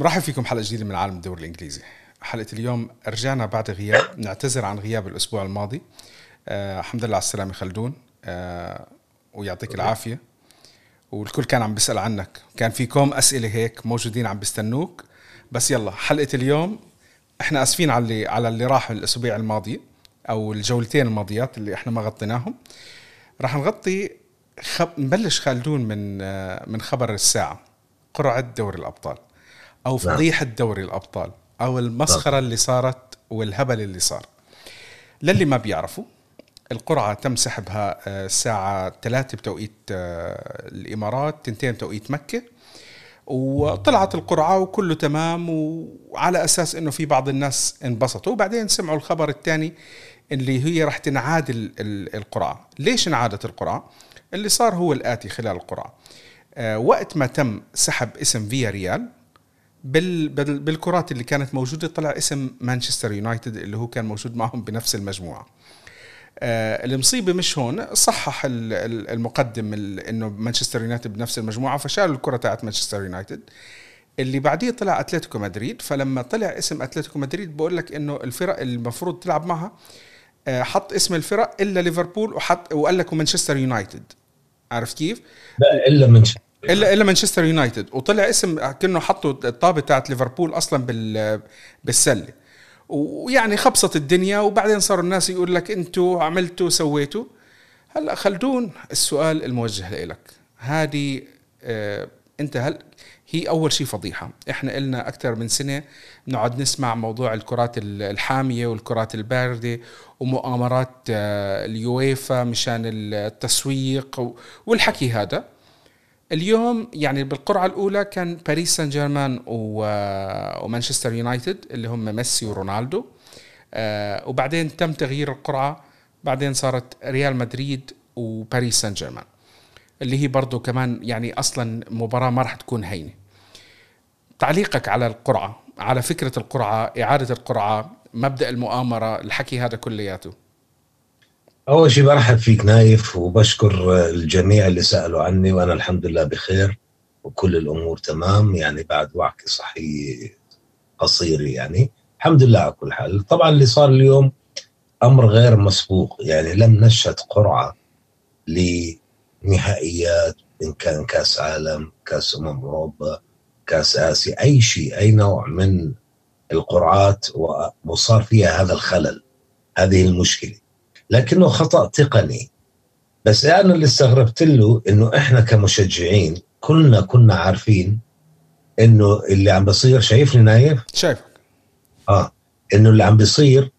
مرحب فيكم حلقه جديدة من عالم الدوري الإنجليزي. حلقة اليوم رجعنا بعد غياب نعتذر عن غياب الأسبوع الماضي. آه الحمد لله على السلامة خلدون آه ويعطيك العافية. والكل كان عم بيسأل عنك. كان في كوم أسئلة هيك موجودين عم بيستنوك. بس يلا حلقة اليوم إحنا آسفين على اللي على اللي راح الأسبوع الماضي أو الجولتين الماضيات اللي إحنا ما غطيناهم. راح نغطي خب... نبلش خالدون من آه من خبر الساعة قرعة دوري الأبطال. أو نعم. فضيحة دوري الأبطال أو المسخرة اللي صارت والهبل اللي صار. للي ما بيعرفوا القرعة تم سحبها آه، الساعة 3 بتوقيت آه، الإمارات تنتين بتوقيت مكة وطلعت القرعة وكله تمام وعلى أساس أنه في بعض الناس انبسطوا. وبعدين سمعوا الخبر الثاني اللي هي راح تنعاد ال- ال- القرعة. ليش انعادت القرعة؟ اللي صار هو الآتي خلال القرعة. آه، وقت ما تم سحب اسم فيا ريال بال بال بالكرات اللي كانت موجودة طلع اسم مانشستر يونايتد اللي هو كان موجود معهم بنفس المجموعة. آه المصيبة مش هون صحح ال- ال- المقدم ال- إنه مانشستر يونايتد بنفس المجموعة فشالوا الكرة تاعت مانشستر يونايتد. اللي بعديه طلع أتلتيكو مدريد فلما طلع اسم أتلتيكو مدريد بقول لك إنه الفرق المفروض تلعب معها آه حط اسم الفرق إلا ليفربول وحط وقال لك مانشستر يونايتد. عرفت كيف؟ لا إلا من الا إلا مانشستر يونايتد. وطلع اسم كأنه حطوا الطابة تاعت ليفربول أصلا بال بالسلة. ويعني خبصت الدنيا وبعدين صاروا الناس يقول لك أنتوا عملتوا سويتوا. هلأ خلدون السؤال الموجه لك هذه آه أنت هل هي أول شيء فضيحة. إحنا إلنا أكثر من سنة نقعد نسمع موضوع الكرات ال- الحامية والكرات الباردة ومؤامرات آه اليويفا مشان التسويق والحكي هذا. اليوم يعني بالقرعة الأولى كان باريس سان جيرمان ومانشستر يونايتد اللي هم ميسي ورونالدو. آه، وبعدين تم تغيير القرعة. بعدين صارت ريال مدريد وباريس سان جيرمان اللي هي برضه كمان يعني أصلا مباراة ما راح تكون هينة. تعليقك على القرعة على فكرة القرعة إعادة القرعة مبدأ المؤامرة الحكي هذا كلياته. أول شيء برحب فيك نايف وبشكر الجميع اللي سألوا عني وأنا الحمد لله بخير وكل الأمور تمام يعني بعد وعكه صحي قصير يعني. الحمد لله على كل حال. طبعا اللي صار اليوم أمر غير مسبوق يعني لم نشهد قرعة لنهائيات إن كان كأس عالم كأس أمم أوروبا كأس آسيا أي شيء أي نوع من القرعات وصار فيها هذا الخلل هذه المشكلة. لكنه خطأ تقني. بس أنا اللي استغربت له إنه إحنا كمشجعين كلنا كنا عارفين إنه اللي عم بصير شايفني نايف؟ شايفك. آه إنه اللي عم بيصير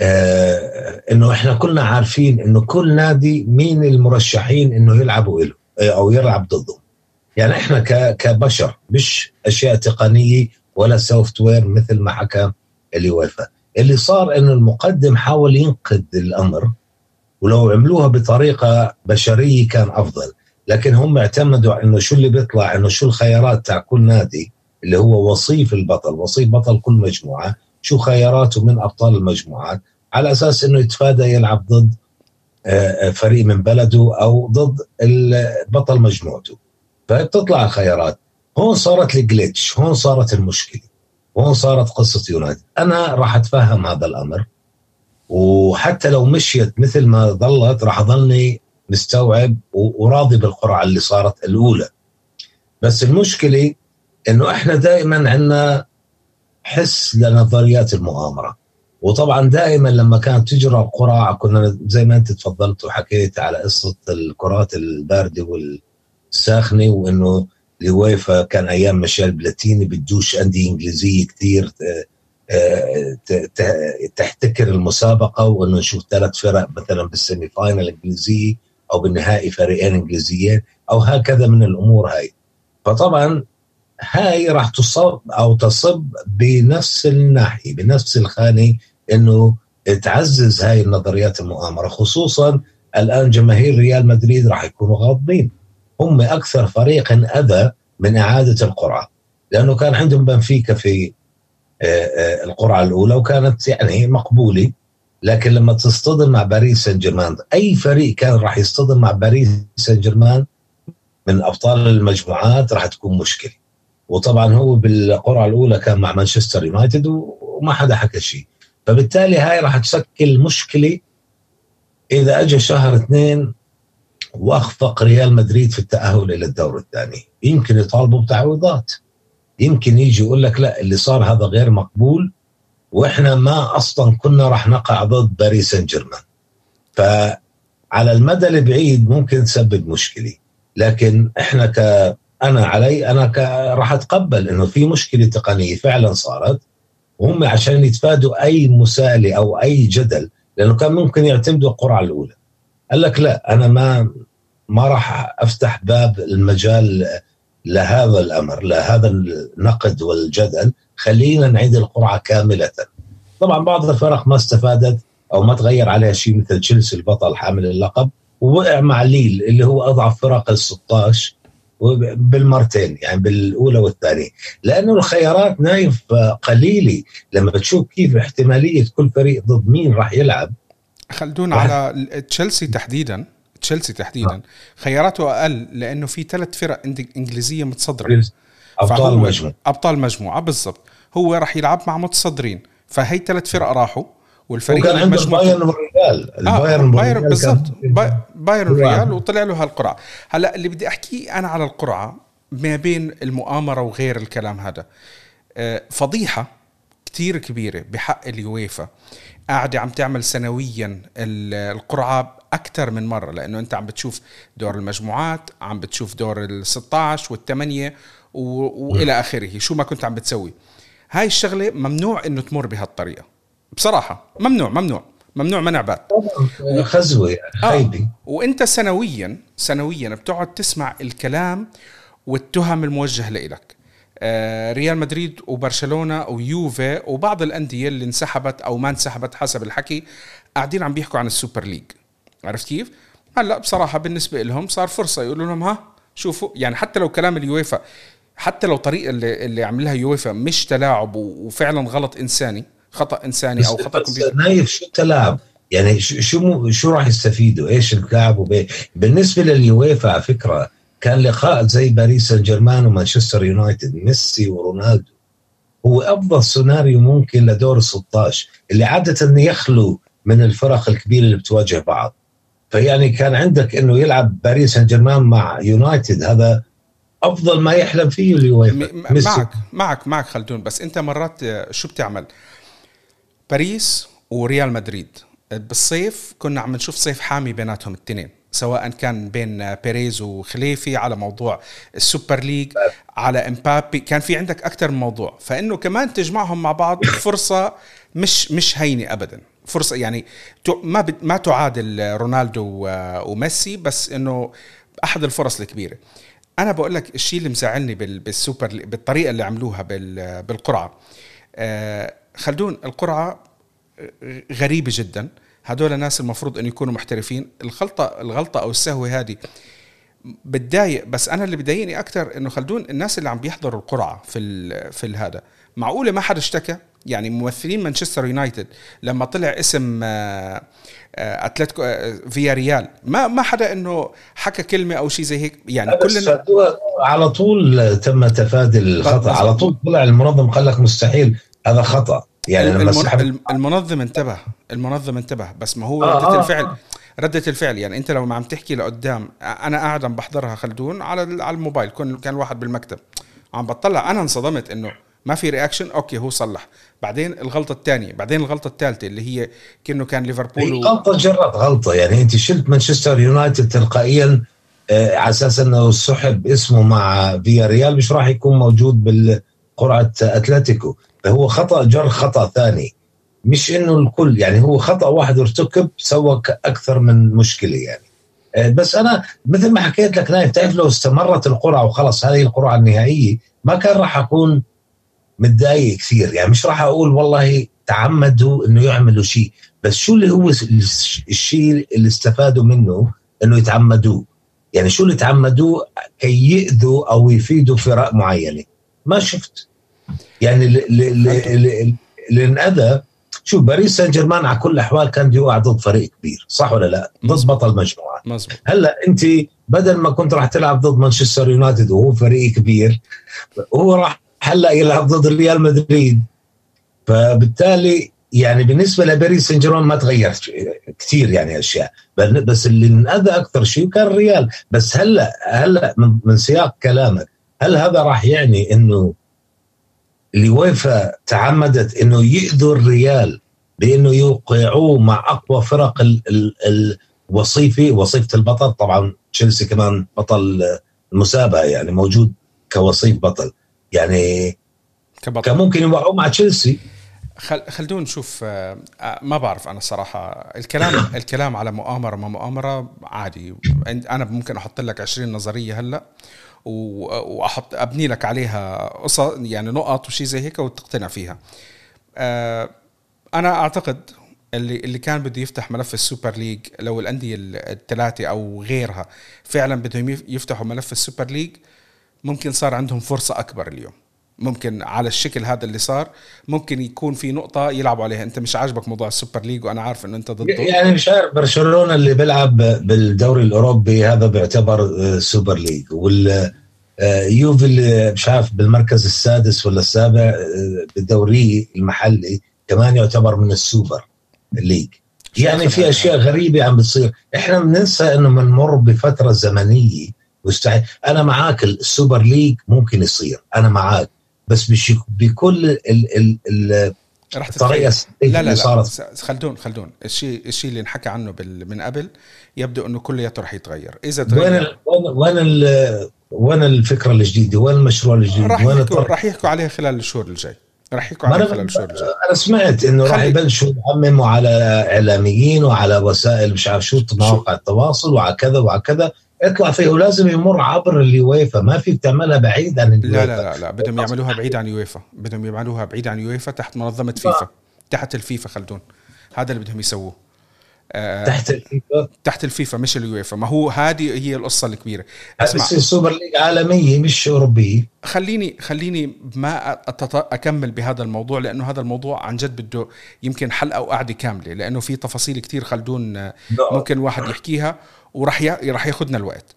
آه إنه إحنا كلنا عارفين إنه كل نادي مين المرشحين إنه يلعبوا له آه، أو يلعب ضده يعني إحنا كبشر مش أشياء تقنية ولا software مثل ما حكى اليويفا اللي صار إنه المقدم حاول ينقذ الأمر ولو عملوها بطريقة بشرية كان أفضل. لكن هم اعتمدوا إنه شو اللي بيطلع إنه شو الخيارات تاع كل نادي اللي هو وصيف البطل وصيف بطل كل مجموعة شو خياراته من أبطال المجموعات على أساس إنه يتفادى يلعب ضد آه، آه، فريق من بلده أو ضد بطل مجموعته. فبتطلع الخيارات. هون صارت الجليتش هون صارت المشكلة. هون صارت قصة يونايتد. أنا راح أتفهم هذا الأمر وحتى لو مشيت مثل ما ظلت راح اضلني مستوعب وراضي بالقرعة اللي صارت الأولى. بس المشكلة إنه إحنا دائما عندنا حس لنظريات المؤامره وطبعا دائما لما كانت تجرى القرعة كنا زي ما أنت تفضلت وحكيت على قصة الكرات الباردة والساخنة وإنه اليويفا كان أيام ميشيل بلاتيني بدوش انديه إنجليزية كثير تحتكر المسابقة وإنه نشوف ثلاث فرق مثلا بال semi final الانجليزيه أو بالنهائي فريقين إنجليزيين أو هكذا من الأمور هاي. فطبعا هاي راح تصب أو تصب بنفس الناحية بنفس الخانة إنه تعزز هاي النظريات المؤامرة خصوصا الآن جماهير ريال مدريد راح يكونوا غاضبين. هم أكثر فريق أذى من إعادة القرعة لأنه كان عندهم بنفيكا في القرعة الأولى وكانت يعني مقبولة. لكن لما تصطدم مع باريس سان جيرمان أي فريق كان راح يصطدم مع باريس سان جيرمان من أبطال المجموعات راح تكون مشكلة. وطبعا هو بالقرعة الأولى كان مع مانشستر يونايتد وما حدا حكى شيء. فبالتالي هاي راح تشكل مشكلة إذا أجى شهر اثنين وأخفق ريال مدريد في التأهل إلى الدور الثاني. يمكن يطالبوا بتعويضات. يمكن يجي يقول لك لا اللي صار هذا غير مقبول وإحنا ما أصلا كنا راح نقع ضد باريس سان جيرمان فعلى المدى البعيد ممكن تسبب مشكلة. لكن إحنا ك أنا علي أنا ك... راح أتقبل إنه في مشكلة تقنية فعلا صارت. وهم عشان يتفادوا أي مسالة أو أي جدل لأنه كان ممكن يعتمدوا القرعة الأولى. قال لك لا أنا ما ما راح أفتح باب المجال لهذا الأمر لهذا النقد والجدل. خلينا نعيد القرعة كاملة. طبعا بعض الفرق ما استفادت أو ما تغير عليها شيء مثل تشيلسي البطل حامل اللقب ووقع مع ليل اللي هو أضعف فرق ال 16 بالمرتين يعني بالأولى والثانية. لأنه الخيارات نايف قليله لما تشوف كيف احتمالية كل فريق ضد مين راح يلعب. خلدون على تشيلسي تحديدا تشيلسي تحديدا. خياراته أقل لأنه في ثلاث فرق إنجليزية متصدرة. أبطال مجموعة. أبطال مجموعة بالضبط. هو راح يلعب مع متصدرين. فهي ثلاث فرق راحوا والفريق وكان عنده بايرن والريال. البايرن آه بايرن بالضبط. بايرن والريال وطلع له هالقرعة. هلا اللي بدي أحكيه أنا على القرعة ما بين المؤامرة وغير الكلام هذا. آه، فضيحة كتير كبيرة بحق اليويفا. قاعدة عم تعمل سنويا القرعة أكثر من مرة لأنه أنت عم بتشوف دور المجموعات عم بتشوف دور ال 16 والثمانيه وإلى آخره شو ما كنت عم بتسوي. هاي الشغلة ممنوع إنه تمر بهالطريقة. بصراحة ممنوع ممنوع ممنوع منع بات. خزوه خيبي آه. وأنت سنويا سنويا بتقعد تسمع الكلام والتهم الموجه لإلك. ريال مدريد وبرشلونة ويوفي وبعض الأندية اللي انسحبت أو ما انسحبت حسب الحكي قاعدين عم بيحكوا عن السوبر ليج. عرفت كيف؟ هلأ بصراحة بالنسبة لهم صار فرصة يقولوا لهم ها شوفوا يعني حتى لو كلام اليويفا حتى لو طريقة اللي, اللي عملها يويفا مش تلاعب وفعلا غلط إنساني خطأ إنساني أو خطأ كمبيوتر. نايف شو التلاعب يعني شو شو راح يستفيدوا؟ إيش الكعب بالنسبة لليويفا على فكرة كان لقاء زي باريس سان جيرمان ومانشستر يونايتد ميسي ورونالدو. هو أفضل سيناريو ممكن لدور 16 اللي عادة يخلو من الفرق الكبيرة اللي بتواجه بعض. فيعني كان عندك إنه يلعب باريس سان جيرمان مع يونايتد هذا أفضل ما يحلم فيه اليويفا معك معك معك خلدون. بس أنت مرات شو بتعمل؟ باريس وريال مدريد. بالصيف كنا عم نشوف صيف حامي بيناتهم الاثنين. سواء كان بين بيريز وخليفي على موضوع السوبر ليج على إمبابي. كان في عندك أكثر من موضوع. فإنه كمان تجمعهم مع بعض فرصة مش مش هينة ابدا. فرصة يعني ما ما تعادل رونالدو وميسي بس إنه أحد الفرص الكبيرة. أنا بقول لك الشيء اللي مزعلني بالسوبر بالطريقة اللي عملوها بالقرعة. آه، خلدون القرعة غريبة جدا. هدول الناس المفروض إن يكونوا محترفين. الغلطه الغلطة أو السهوة هذه بتضايق بس أنا اللي بضايقني أكثر إنه خلدون الناس اللي عم بيحضروا القرعة في ال في هذا. معقولة ما حدا اشتكى؟ يعني ممثلين مانشستر يونايتد لما طلع اسم آه، آه، أتلتيكو آه، فياريال ما ما حدا إنه حكى كلمة أو شيء زي هيك؟ يعني كلنا على طول تم تفادي الخطأ. على طول طلع المنظم قال لك مستحيل هذا خطأ. يعني لما المن... المنظم انتبه المنظم انتبه بس ما هو آه ردة آه الفعل. آه. ردة الفعل يعني انت لو ما عم تحكي لقدام أنا قاعد عم بحضرها خلدون على على الموبايل كان كان واحد بالمكتب. عم بطلع أنا انصدمت إنه ما في reaction okay هو صلح. بعدين الغلطة الثانية بعدين الغلطة الثالثة اللي هي كأنه كان ليفربول غلطة جرت غلطة. يعني أنت شلت مانشستر يونايتد تلقائيا آه على أساس إنه سحب اسمه مع فيا ريال مش راح يكون موجود بالقرعة أتلتيكو. هو خطأ جر خطأ ثاني. مش إنه الكل يعني هو خطأ واحد ارتكب سوى أكثر من مشكلة يعني. آه، بس أنا مثل ما حكيت لك نايف تعرف لو استمرت القرعة وخلص هذه القرعة النهائية ما كان راح أكون متضايق كثير. يعني مش راح أقول والله تعمدوا إنه يعملوا شيء. بس شو اللي هو الشيء اللي استفادوا منه؟ إنه يتعمدوه. يعني شو اللي تعمدوه؟ كي يأذوا أو يفيدوا فرق معينة. ما شفت. يعني اللي انأذى شوف باريس سان جيرمان على كل الأحوال كان بيوقع ضد فريق كبير صح ولا لا؟ ضد بطل مجموعه مزبوط هلأ أنت بدل ما كنت راح تلعب ضد مانشستر يونايتد وهو فريق كبير هو راح هلأ يلعب ضد ريال مدريد. فبالتالي يعني بالنسبة لباريس سان جيرمان ما تغير كثير يعني أشياء. بس اللي انأذى أكثر شيء كان الريال بس هلأ هلأ من, من سياق كلامك هل هذا راح يعني إنه اليويفا تعمدت إنه يؤذوا الريال بإنه يوقعوه مع أقوى فرق الوصيفه وصيفة البطل. طبعا تشيلسي كمان بطل المسابقه يعني موجود كوصيف بطل. يعني كبطل. كان ممكن يوقعوه مع تشيلسي. خل خلونا نشوف آه، ما بعرف أنا صراحة. الكلام الكلام على مؤامرة ما مؤامرة عادي. أنا ممكن أحط لك 20 نظرية هلأ. وأحط أبني لك عليها قصص يعني نقط وشي زي هيك وتقتنع فيها. آه، أنا أعتقد اللي اللي كان بده يفتح ملف السوبر ليج لو الأندية الثلاثه أو غيرها فعلا بدهم يفتحوا ملف السوبر ليج ممكن صار عندهم فرصة أكبر اليوم. ممكن على الشكل هذا اللي صار ممكن يكون في نقطة يلعبوا عليها. أنت مش عاجبك موضوع السوبر ليج وأنا عارف أنه أنت ضده. يعني مش عارف برشلونة اللي بيلعب بالدوري الأوروبي هذا بيعتبر آه، سوبر ليج. وال آه، يوفي اللي مش عارف بالمركز السادس ولا السابع آه، بالدوري المحلي كمان يعتبر من السوبر ليج. يعني في أشياء غريبة عم بتصير. إحنا بننسى إنه بنمر بفترة زمنية مستحيل. أنا معاك السوبر ليج ممكن يصير. أنا معاك. بس بكل ال ال ال رح الطريقة لا لا لا. خلدون خلدون. الشيء الشيء اللي انحكى عنه من قبل يبدو إنه كلياته رح يتغير. إذا تغير وين وين وين الفكرة الجديدة؟ وين المشروع الجديد؟ راح يحكوا راح يحكوا عليها خلال الشهور الجاي. راح يحكوا عليها خلال الشهور الجاي. أنا سمعت إنه راح يبلشوا يعمموا على إعلاميين وعلى وسائل مش عارف شو مواقع التواصل وعلى كذا وعلى كذا. اطلع فيه. ولازم يمر عبر اليويفا. ما فيك تعملها بعيد عن اليويفا لا لا لا. بدهم يعملوها بعيد عن يويفا. بدهم يعملوها بعيد عن يويفا تحت منظمة فيفا. تحت الفيفا خلدون. هذا اللي بدهم يسووه. آه تحت الفيفا؟ تحت الفيفا مش اليويفا. ما هو هذه هي القصة الكبيرة. اسمع. السوبر ليج عالمية مش أوروبية. خليني خليني ما أكمل بهذا الموضوع لأنه هذا الموضوع عن جد بده يمكن حلقة وقعدة كاملة لأنه في تفاصيل كتير خلدون آه، ممكن واحد يحكيها. وراح راح ياخذنا الوقت.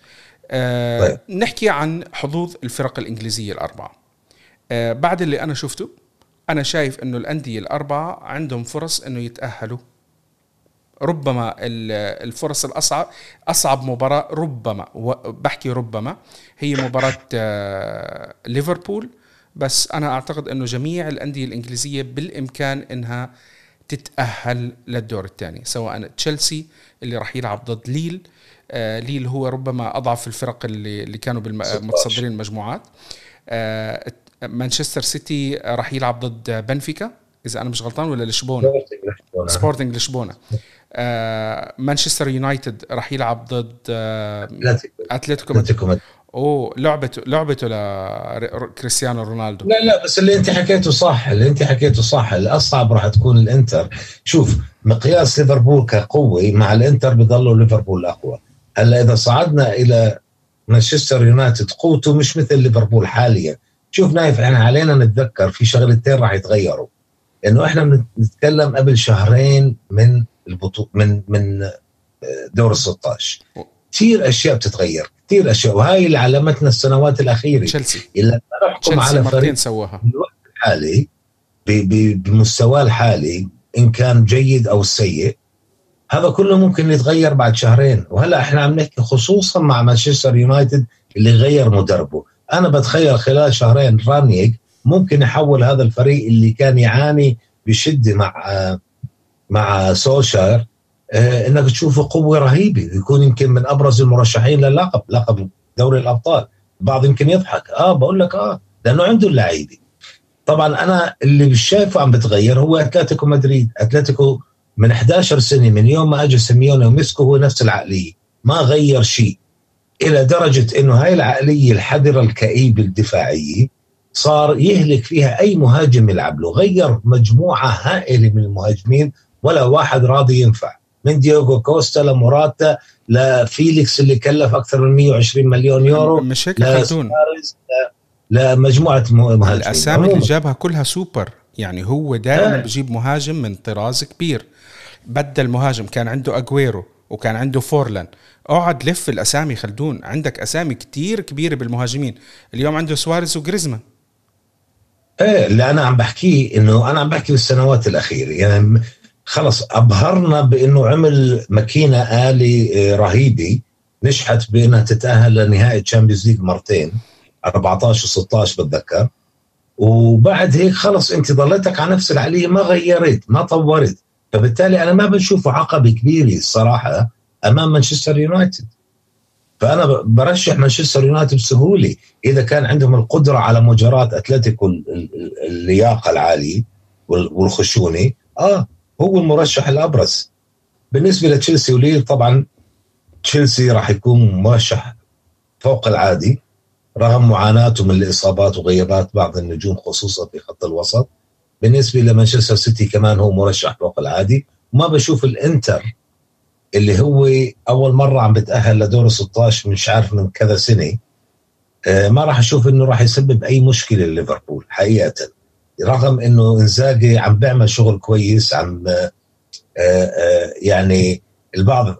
آه طيب. نحكي عن حظوظ الفرق الإنجليزية الأربعة. آه بعد اللي أنا شفته أنا شايف إنه الأندية الأربعة عندهم فرص إنه يتأهلوا. ربما الفرص الاصعب أصعب مباراة ربما بحكي ربما هي مباراة آه ليفربول. بس أنا أعتقد إنه جميع الأندية الإنجليزية بالإمكان إنها تتأهل للدور الثاني سواء تشيلسي اللي راح يلعب ضد ليل آه ليل هو ربما أضعف الفرق اللي اللي كانوا بالمتصدرين المجموعات. آه مانشستر سيتي راح يلعب ضد بنفيكا إذا أنا مش غلطان ولا لشبونة؟ سبورتنج لشبونة. آه مانشستر يونايتد راح يلعب ضد أتلتيكو. أوه لعبته لعبته لكريستيانو رونالدو. لا لا بس اللي أنت حكيته صح اللي أنت حكيته صح. الأصعب راح تكون الإنتر. شوف مقياس ليفربول كقوة مع الإنتر بضلوا ليفربول أقوى. هلا إذا صعدنا إلى مانشستر يونايتد قوته مش مثل ليفربول حاليا. شوف نايف إحنا علينا نتذكر في شغلتين راح يتغيروا. إنه إحنا بنتكلم قبل شهرين من البطوله من من دور ال 16 كثير أشياء بتتغير كثير أشياء. وهاي اللي علمتنا السنوات الأخيرة. تشيلسي. إلا نحكم على فريق سواها. بالوقت الحالي بمستواه الحالي إن كان جيد أو سيء هذا كله ممكن يتغير بعد شهرين. وهلا إحنا عم نحكي خصوصا مع مانشستر يونايتد اللي غير مدربه. أنا بتخيل خلال شهرين رانغنيك ممكن يحول هذا الفريق اللي كان يعاني بشدة مع مع سولشاير آه، إنك تشوفه قوة رهيبة. يكون يمكن من أبرز المرشحين للقب لقب دوري الأبطال. البعض يمكن يضحك. آه بقول لك آه لأنه عنده اللعيبة. طبعا أنا اللي شايفه عم بتغير هو أتلتيكو مدريد. أتلتيكو من 11 سنة من يوم ما اجى سيميوني ومسكه هو نفس العقلية ما غير شيء. إلى درجة إنه هاي العقلية الحذرة الكئيبة الدفاعية صار يهلك فيها أي مهاجم يلعب له غير مجموعة هائلة من المهاجمين ولا واحد راضي ينفع. من دييغو كوستا لموراتا لفيليكس اللي كلف أكثر من 120 مليون يورو مش هيك خلدون لمجموعه مهاجمين. الأسامي اللي جابها كلها سوبر يعني هو دائما بجيب مهاجم من طراز كبير. بدل مهاجم كان عنده أجويرو وكان عنده فورلان. أقعد لف الأسامي خلدون. عندك أسامي كتير كبيرة بالمهاجمين. اليوم عنده سواريز وجريزمان. إيه اللي أنا عم بحكيه إنه أنا عم بحكي بالسنوات الأخيرة. يعني خلص أبهرنا بإنه عمل ماكينة آلي آه، رهيبة. نجحت بإنها تتأهل لنهائي Champions League مرتين. 14 و16 بتذكر. وبعد هيك خلص أنت ضليتك على نفس الآلية ما غيرت ما طورت. فبالتالي أنا ما بشوفه عقبه كبيره الصراحه أمام مانشستر يونايتد. فأنا برشح مانشستر يونايتد بسهولة. إذا كان عندهم القدرة على مجاراه أتلتيكو اللياقة العالية والخشونة آه هو المرشح الأبرز. بالنسبة لتشيلسي وليل طبعا تشيلسي راح يكون مرشح فوق العادي رغم معاناته من الإصابات وغيابات بعض النجوم خصوصا في خط الوسط. بالنسبة لمانشستر سيتي كمان هو مرشح فوق العادي. ما بشوف الإنتر اللي هو أول مرة عم بتأهل لدور 16 مش عارف من كذا سنة. آه، ما راح أشوف إنه راح يسبب أي مشكلة لليفربول حقيقة. رغم إنه إنزاجي عم بيعمل شغل كويس عم آه، آه، يعني البعض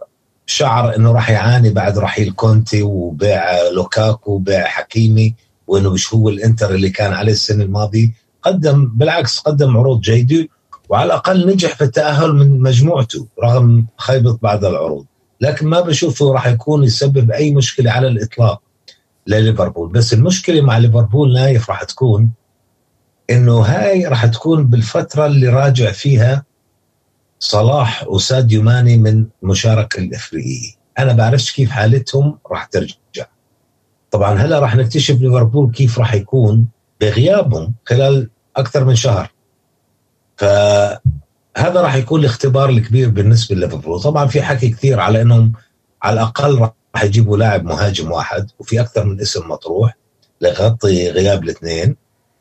شعر إنه راح يعاني بعد رحيل كونتي وبيع لوكاكو وبيع حكيمي وإنه مش هو الإنتر اللي كان عليه السنة الماضية. قدم بالعكس قدم عروض جيدة وعلى الأقل نجح في التأهل من مجموعته رغم خيبة بعض العروض. لكن ما بشوفه راح يكون يسبب أي مشكلة على الإطلاق لليفربول. بس المشكلة مع ليفربول نايف راح تكون إنه هاي راح تكون بالفترة اللي راجع فيها صلاح وساديو ماني من المشاركه الافريقيه أنا بعرفش كيف حالتهم راح ترجع. طبعا هلا راح نكتشف ليفربول كيف راح يكون بغيابهم خلال أكثر من شهر. فهذا راح يكون الاختبار الكبير بالنسبة لليفربول. طبعا في حكي كثير على إنهم على الأقل راح يجيبوا لاعب مهاجم واحد وفي أكثر من اسم مطروح ليغطي غياب الاثنين.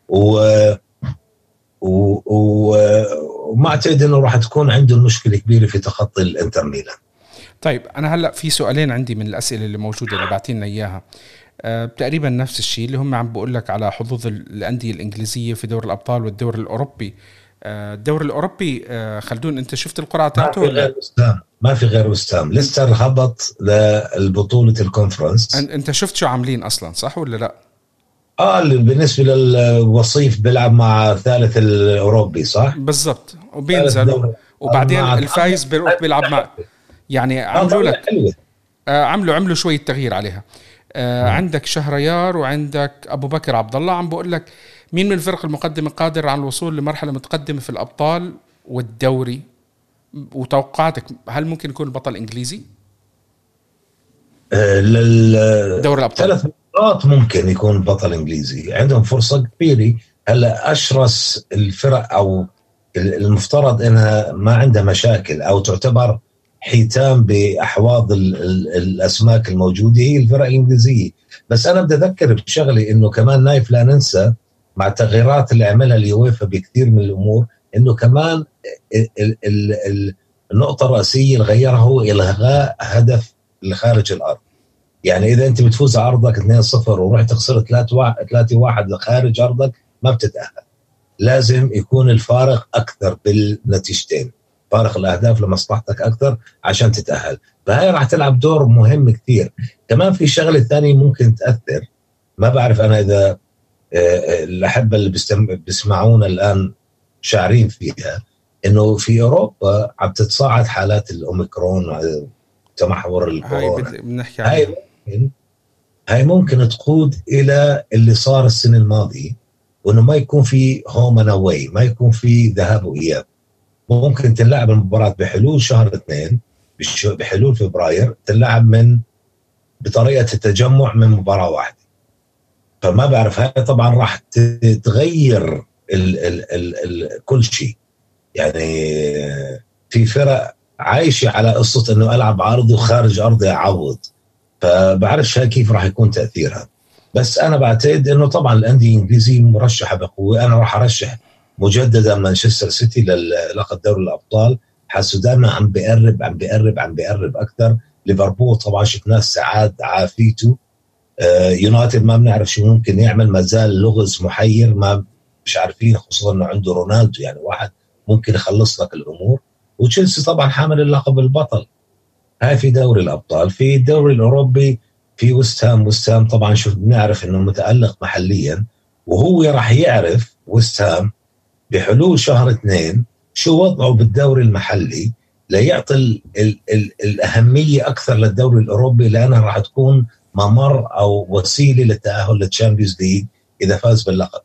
و و... و... وما اعتقد إنه راح تكون عندهم مشكلة كبيرة في تخطي الإنتر ميلان. طيب أنا هلأ في سؤالين عندي من الأسئلة اللي موجودة اللي بعتين لنا إياها. تقريبا نفس الشيء اللي هم عم بقول لك على حظوظ الأندية الإنجليزية في دور الأبطال والدور الأوروبي. أه الدور الأوروبي أه خلدون أنت شفت القرعة تاعته ما في غير وستام ما في غير وستام ليستر هبط للبطولة الكونفرنس. أنت شفت شو عاملين أصلا صح ولا لا؟ آه بالنسبة للوصيف بيلعب مع الثالث الأوروبي صح؟ بالضبط. وبينزل. وبعدين الفايز بيروح بيلعب مع يعني آه، عملوا لك آه عملوا عملوا شوية تغيير عليها. آه عندك شهريار وعندك أبو بكر عبد الله. عم بقول لك مين من الفرق المقدمة قادر على الوصول لمرحلة متقدمة في الأبطال والدوري؟ وتوقعاتك هل ممكن يكون البطل إنجليزي؟ آه لل دوري الأبطال. ثلاث مرات ممكن يكون بطل إنجليزي. عندهم فرصة كبيرة. هلا أشرس الفرق أو المفترض إنها ما عندها مشاكل أو تعتبر حيتان بأحواض الأسماك الموجودة هي الفرق الإنجليزية. بس أنا بدي أذكر بشغلة إنه كمان نايف لا ننسى مع التغييرات اللي عملها اليويفا بكثير من الأمور إنه كمان النقطة الرئيسية اللي غيرها هو إلغاء هدف لخارج الأرض. يعني إذا أنت بتفوز على أرضك 2-0 ورحت خسرت 3-1 لخارج أرضك ما بتتأهل. لازم يكون الفارق أكثر بالنتيجتين. فارق الأهداف لمصلحتك أكثر عشان تتأهل. فهي راح تلعب دور مهم كثير. كمان في شغلة ثانية ممكن تأثر. ما بعرف أنا إذا آه، آه، الأحبة اللي بيسمعونا الآن شاعرين فيها إنه في أوروبا عم تتصاعد حالات الأوميكرون تمحور الكورونا. هاي بنحكي هاي ممكن هاي ممكن تقود إلى اللي صار السنة الماضية وإنه ما يكون في home and away ما يكون في ذهاب وإياب. ممكن تلعب المباراة بحلول شهر اثنين بحلول فبراير تلعب من بطريقة التجمع من مباراة واحدة. فما بعرف هاي طبعا راح تغير ال ال ال ال كل شيء. يعني في فرق عايشة على قصة إنه ألعب عرضي وخارج ارضي أعوض. فبعرفش كيف راح يكون تأثيرها. بس أنا بعتقد إنه طبعا الأندية الإنجليزية مرشحة بقوة أنا راح أرشح مجددا مانشستر سيتي للقب دوري الأبطال حاسه دائما عم بيقرب عم بيقرب عم بيقرب أكثر. ليفربول طبعا شفناه ساعات عافيته. آه يونايتد ما بنعرف شو ممكن يعمل ما زال لغز محير ما مش عارفين خصوصا إنه عنده رونالدو يعني واحد ممكن يخلص لك الأمور. وتشيلسي طبعا حامل اللقب البطل. هاي في دوري الأبطال. في الدوري الأوروبي في وست هام. وست هام طبعا شوف بنعرف إنه متألق محليا وهو راح يعرف وست هام بحلول شهر اثنين شو وضعه بالدوري المحلي ليعطي ال ال ال الأهمية أكثر للدوري الأوروبي لأنها راح تكون ممر أو وسيلة للتأهل لل Champions League إذا فاز باللقب.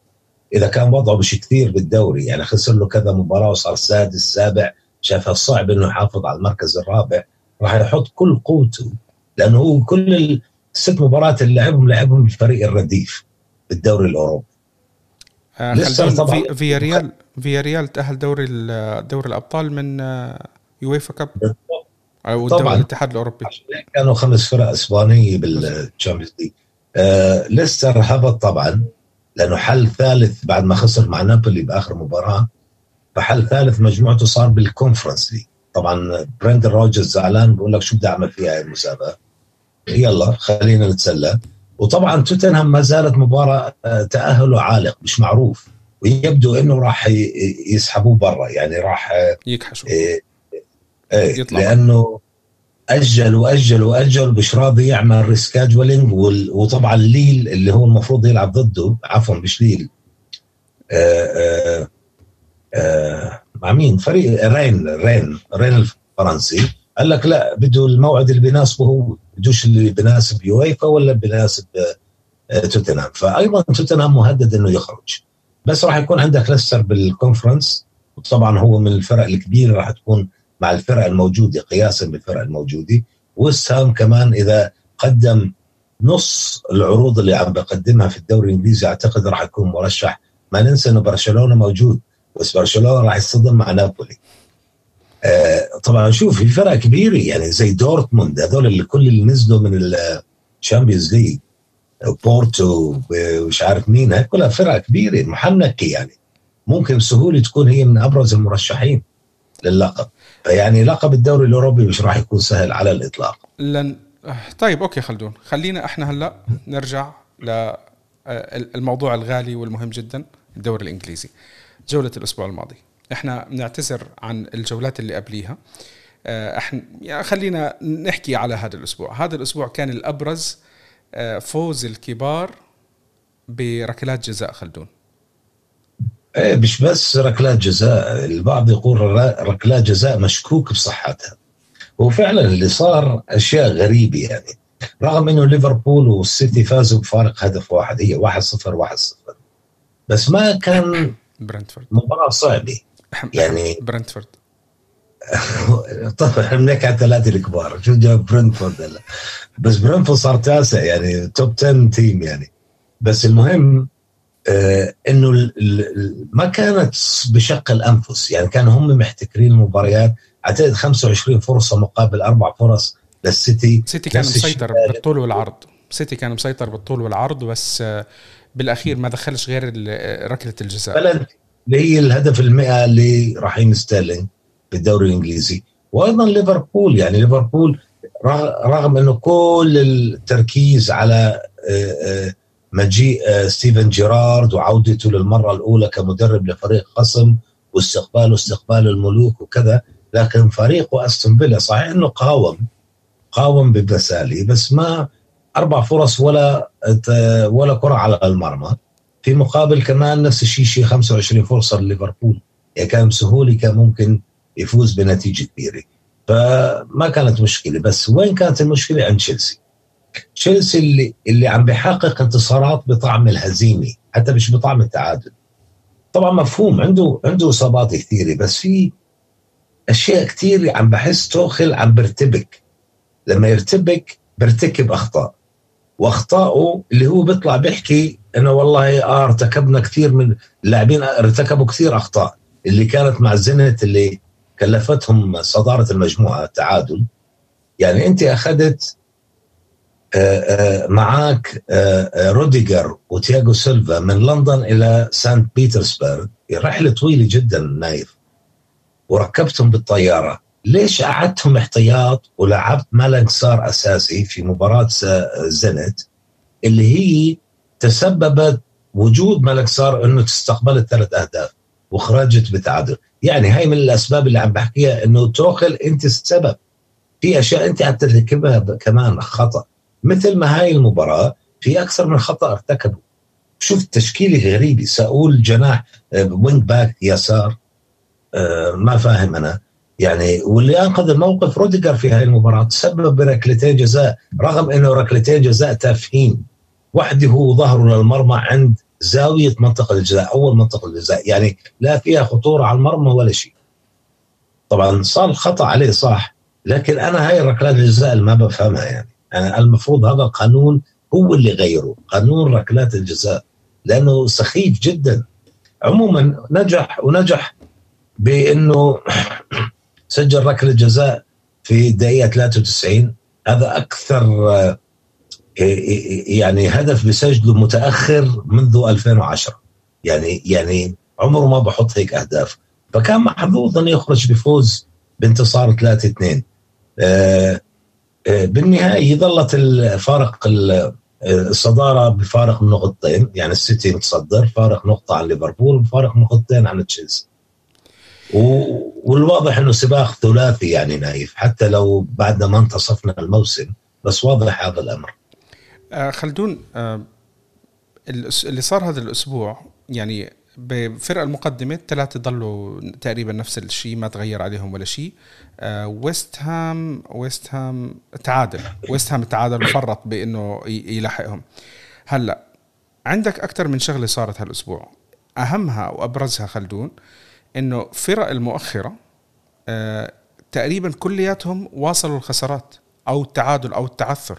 إذا كان وضعه مش كثير بالدوري يعني خسر له كذا مباراة وصار سادس سابع شافها صعب إنه يحافظ على المركز الرابع راح يحط كل قوته لأنه هو كل الست مباريات اللي لعبهم لعبهم بالفريق الرديف بالدوري الأوروبي آه طبعا في فيا ريال فيا ريال تأهل دوري دوري الأبطال من آه، UEFA Cup أو طبعا. الاتحاد الأوروبي. كانوا خمس فرق إسبانية بال Champions League آه ليستر هبط طبعا لأنه حل ثالث بعد ما خسر مع نابولي بآخر مباراة. فحل ثالث مجموعته صار بال Conference League طبعا برندن روجرز زعلان بقول لك شو بدي أعمل فيها هاي المسابقه يلا خلينا نتسلى. وطبعا توتنهام ما زالت مباراة آه، تأهله عالق مش معروف. ويبدو إنه راح يسحبوه برا يعني راح آه، يكحشوا. إيه إيه لأنه أجل وأجل وأجل مش راضي يعمل rescheduling وطبعا ليل اللي هو المفروض يلعب ضده عفوا مش ليل. آآ آآ آآ مع مين؟ فريق رين رين رين الفرنسي. قال لك لا بده الموعد اللي بيناسبه هو. بدوش اللي بيناسب يويفا ولا بيناسب آه، توتنهام. فايضا توتنهام مهدد إنه يخرج. بس راح يكون عندك ليستر بال Conference وطبعا هو من الفرق الكبيرة راح تكون مع الفرق الموجودة قياسا بالفرق الموجودة. ووست هام كمان إذا قدم نص العروض اللي عم بقدمها في الدوري الإنجليزي أعتقد راح يكون مرشح. ما ننسى إنه برشلونة موجود بس برشلونة راح يصطدم مع نابولي. طبعا شوف في فرق كبيره يعني زي دورتموند هذول اللي كل اللي نزلوا من ال Champions League بورتو ومش عارف مين هاي كلها فرق كبيرة محنكة يعني. ممكن بسهوله تكون هي من أبرز المرشحين للقب. فيعني لقب الدوري الأوروبي مش راح يكون سهل على الإطلاق. لن طيب أوكي خلدون. خلينا إحنا هلأ نرجع للموضوع الغالي والمهم جدا الدوري الإنجليزي جولة الأسبوع الماضي. إحنا بنعتذر عن الجولات اللي قبليها. آه، إحنا يعني خلينا نحكي على هذا الأسبوع. هذا الأسبوع كان الأبرز آه، فوز الكبار بركلات جزاء خلدون. إيه مش بس ركلات جزاء البعض يقول ركلات جزاء مشكوك بصحتها. وفعلا اللي صار أشياء غريبة يعني. رغم إنه ليفربول والسيتي فازوا بفارق هدف واحد هي 1-0 1-0 بس ما كان برنتفورد. مباراة صعبة. يعني برنتفورد. طبعا إحنا بنحكي عن الثلاثه الكبار. شو جاب برنتفورد؟ هلا بس برنتفورد صار تاسع يعني top 10 team يعني. بس المهم آه إنه ما كانت بشق الأنفس. يعني كانوا هم محتكرين المباريات. أعتقد 25 فرصة مقابل أربع فرص للسيتي. سيتي كان مسيطر بالطول والعرض. سيتي كان مسيطر بالطول والعرض بس آه بالأخير ما دخلش غير ركلة الجزاء. اللي هي الهدف المئة لرحيم ستيرلينج بالدوري الإنجليزي؟ وأيضا ليفربول يعني ليفربول رغم إنه كل التركيز على آه، آه، مجيء آه، ستيفن جيرارد وعودته للمرة الأولى كمدرب لفريق خصم واستقباله استقبال الملوك وكذا لكن فريقه أستون فيلا صحيح إنه قاوم قاوم ببسالي بس ما أربع فرص ولا ولا كرة على المرمى. في مقابل كمان نفس الشيء شيء 25 فرصة لليفربول. يعني كان بسهولة كان ممكن يفوز بنتيجة كبيرة. فما كانت مشكلة. بس وين كانت المشكلة؟ عند تشيلسي. تشيلسي اللي اللي عم بيحقق انتصارات بطعم الهزيمة حتى مش بطعم التعادل. طبعا مفهوم عنده عنده إصابات كثيرة بس في أشياء كثيرة عم بحس توخل عم برتبك. لما يرتبك بيرتكب أخطاء. واخطائه اللي هو بيطلع بيحكي إنه والله آه ارتكبنا كثير من اللاعبين ارتكبوا كثير أخطاء. اللي كانت مع زنت اللي كلفتهم صدارة المجموعة التعادل يعني أنت أخذت آه، آه، معك آه، روديجر وتياغو سيلفا من لندن إلى سانت بيترسبرغ. رحلة طويلة جدا نايف. وركبتهم بالطيارة. ليش قعدتهم احتياط ولعبت مالانج سار أساسي في مباراة زنت اللي هي تسببت وجود مالانج سار إنه تستقبلت ثلاث أهداف وخرجت بتعادل. يعني هاي من الأسباب اللي عم بحكيها إنه توخيل أنت السبب. في أشياء أنت عم ترتكبها كمان خطأ. مثل ما هاي المباراة في أكثر من خطأ ارتكبوا شوف تشكيلة غريبة. ساؤول جناح wing back يسار. آه، ما فاهم أنا. يعني واللي انقذ الموقف روديجر في هاي المباراة تسبب بركلتين جزاء رغم إنه ركلتين جزاء تافهين. واحدة هو ظهره للمرمى عند زاوية منطقة الجزاء أول منطقة الجزاء. يعني لا فيها خطورة على المرمى ولا شيء. طبعا صار خطأ عليه صح لكن أنا هاي ركلات الجزاء اللي ما بفهمها يعني. أنا المفروض هذا القانون هو اللي غيره قانون ركلات الجزاء لأنه سخيف جدا. عموما نجح ونجح بأنه سجل ركلة جزاء في الدقيقة 93 هذا أكثر يعني هدف بسجله متأخر منذ 2010 يعني يعني عمره ما بحط هيك أهداف. فكان محظوظ إنه يخرج بفوز بانتصار 3 2 آه، آه، بالنهاية ظلت الفارق الصدارة بفارق نقطتين. يعني السيتي متصدر فارق نقطة عن ليفربول وفارق نقطتين عن تشيلسي. والواضح إنه سباق ثلاثي يعني نايف حتى لو بعد ما انتصفنا الموسم. بس واضح هذا الأمر. آه خلدون آه اللي صار هذا الأسبوع يعني بفرق المقدمة الثلاثة ضلوا تقريبا نفس الشيء ما تغير عليهم ولا شيء. آه ويست هام ويست هام تعادل ويست هام تعادل وفرط بإنه يلحقهم هلأ عندك أكثر من شغلة صارت هالأسبوع. أهمها وأبرزها خلدون إنه فرق المؤخرة آه تقريبا كلياتهم واصلوا الخسارات أو التعادل أو التعثر.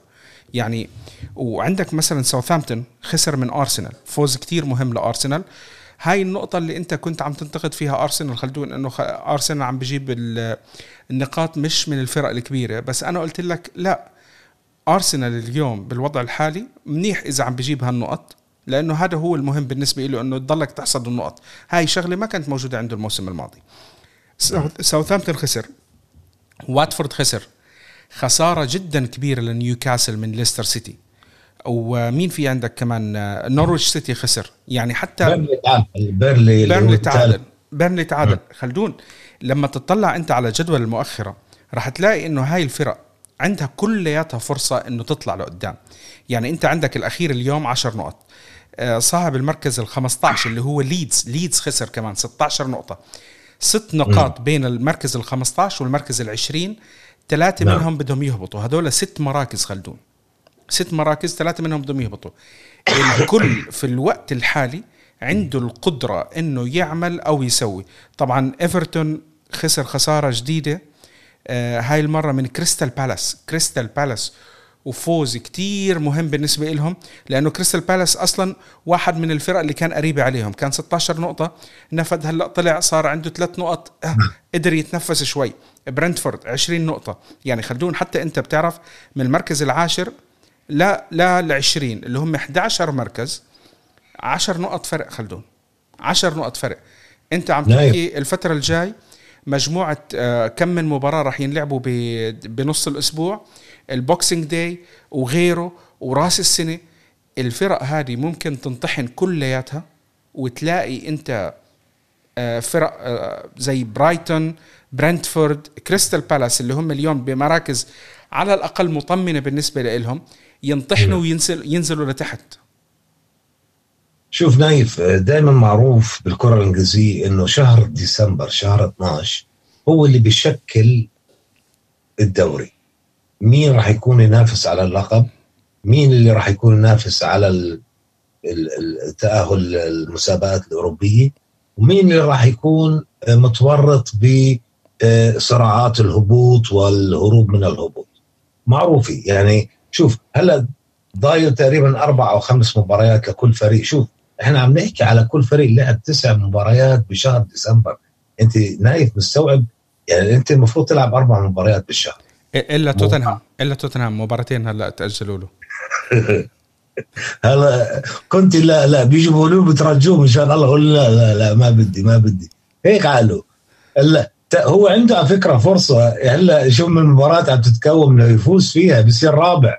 يعني وعندك مثلا ساوثامبتون خسر من ارسنال فوز كتير مهم لارسنال هاي النقطة اللي أنت كنت عم تنتقد فيها ارسنال خلدون إنه ارسنال عم بجيب النقاط مش من الفرق الكبيرة. بس أنا قلت لك لا ارسنال اليوم بالوضع الحالي منيح إذا عم بجيب هالنقط لأنه هذا هو المهم بالنسبة له إنه تضلك تحصد النقط. هاي شغلة ما كانت موجودة عنده الموسم الماضي. ساوثامبتون خسر واتفورد خسر. خسارة جدا كبيرة لنيوكاسل من ليستر سيتي. ومين في عندك كمان؟ نورويتش سيتي خسر. يعني حتى بيرلي تعادل. بيرلي بيرلي تعادل. بيرلي تعادل. خلدون لما تطلع أنت على جدول المؤخرة راح تلاقي إنه هاي الفرق عندها كلياتها فرصة إنه تطلع لقدام. يعني أنت عندك الأخير اليوم 10 نقط. آه، صاحب المركز ال 15 اللي هو ليدز. ليدز خسر كمان 16 نقطة. ست نقاط بين المركز ال 15 والمركز ال 20 ثلاثة نعم. منهم بدهم يهبطوا. هذول ست مراكز خلدون. ست مراكز ثلاثة منهم بدهم يهبطوا. الكل في الوقت الحالي عنده القدرة إنه يعمل أو يسوي. طبعا إيفرتون خسر خسارة جديدة. آه هاي المرة من كريستال بالاس. كريستال بالاس وفوز كتير مهم بالنسبة لهم لأنه كريستال بالاس أصلا واحد من الفرق اللي كان قريبة عليهم. كان 16 نقطة. نفذ هلأ طلع صار عنده ثلاث نقط. آه قدر يتنفس شوي. برنتفورد 20 نقطة. يعني خلدون حتى أنت بتعرف من المركز العاشر لا لا ل 20 اللي هم 11 مركز 10 نقط فرق خلدون. 10 نقط فرق. أنت عم. تحكي الفترة الجاي مجموعة آه، كم من مباراة راح ينلعبوا بنص الأسبوع. ال Boxing Day وغيره وراس السنة. الفرق هذه ممكن تنطحن كلياتها وتلاقي آه، فرق آه، زي برايتون برنتفورد كريستال بالاس اللي هم اليوم بمراكز على الأقل مطمنة بالنسبة لهم ينطحنوا وينزل ينزلوا لتحت. شوف نايف دائما معروف بالكرة الإنجليزية إنه شهر ديسمبر شهر 12 هو اللي بيشكل الدوري. مين راح يكون ينافس على اللقب؟ مين اللي راح يكون ينافس على التاهل المسابقات الأوروبية؟ ومين اللي راح يكون متورط بصراعات الهبوط والهروب من الهبوط؟ معروفه يعني شوف هلا ضايل تقريبا أربع أو خمس مباريات لكل فريق. شوف إحنا عم نحكي على كل فريق لعب تسع مباريات بشهر ديسمبر. أنت نايف مستوعب؟ يعني أنت المفروض تلعب أربع مباريات بالشهر. إلا توتنهام. إلا توتنهام. مباراتين هلأ تأجلوا له. هلا كنت لا لا بيجوا له بترجوه مشان الله قول لا لا لا ما بدي ما بدي. هيك قالوا. لا هو عنده على فكرة فرصة. هلا شوف من المباراة عم تتكون إنه يفوز فيها بصير رابع.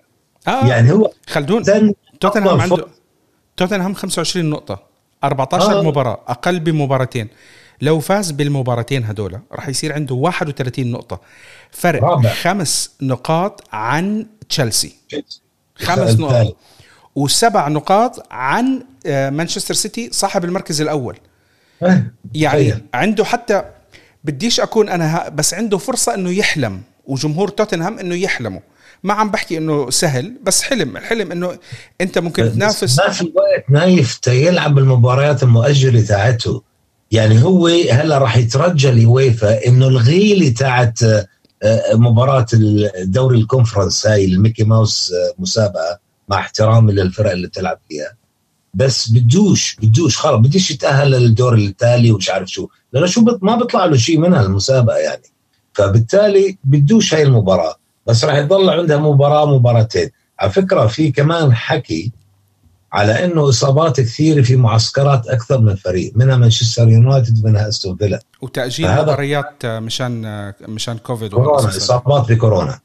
آه يعني هو خلدون توتنهام عنده توتنهام 25 نقطة 14 آه. مباراة أقل بمباراتين. لو فاز بالمباراتين هدول راح يصير عنده 31 نقطة. فرق رابع. خمس نقاط عن تشيلسي. خمس. نقاط. وسبع نقاط عن آه، مانشستر سيتي صاحب المركز الأول. يعني. عنده حتى بديش أكون أنا بس عنده فرصة إنه يحلم وجمهور توتنهام إنه يحلموا ما عم بحكي إنه سهل بس حلم الحلم إنه أنت ممكن تنافس. ما في وقت نايف يلعب المباريات المؤجلة تاعته. يعني هو هلا راح يترجى اليويفا إنه الغي لي تاعت آه، مباراة الدوري ال Conference هاي ال Mickey Mouse آه، مسابقة. مع احترامي للفرق اللي بتلعب فيها. بس بدوش بدوش خلص بديش يتأهل للدور التالي ومش عارف شو. لأنه شو ما بيطلع له شيء منها المسابقة يعني. فبالتالي بدوش هاي المباراة. بس راح يضل عندها مباراة مباراتين. على فكرة في كمان حكي على إنه إصابات كثيرة في معسكرات أكثر من فريق منها مانشستر يونايتد منها أستون فيلا. وتأجيل مباريات آه، مشان آه، مشان كوفيد. كورونا. إصابات بكورونا.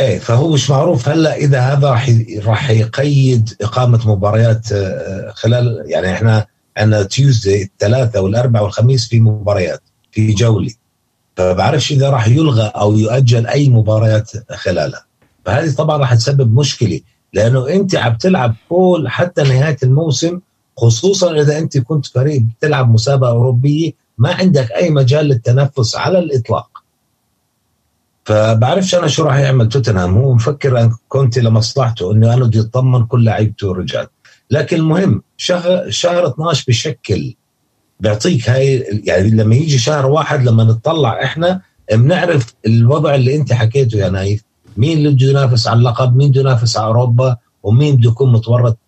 إيه فهو مش معروف. هلأ إذا هذا راح راح يقيد إقامة مباريات آه، خلال يعني إحنا عندنا تيوزداي الثلاثاء والاربعاء والخميس في مباريات في جوله فبعرفش إذا راح يلغى أو يؤجل أي مباريات خلالها. فهذه طبعا راح تسبب مشكلة لأنه أنت عم تلعب كل حتى نهاية الموسم خصوصا إذا أنت كنت فريق بتلعب مسابقة أوروبية ما عندك أي مجال للتنفس على الإطلاق. فبعرفش أنا شو راح يعمل توتنهام. هو مفكر أن كونتي لمصلحته إنه أنا بدي أطمن كل لعيبته ورجال. لكن المهم شهر شهر 12 بشكل بيعطيك هاي يعني لما يجي شهر واحد لما نطلع إحنا بنعرف الوضع اللي أنت حكيته يا نايف. مين اللي بده ينافس على اللقب؟ مين بده ينافس على أوروبا؟ ومين بده يكون متورط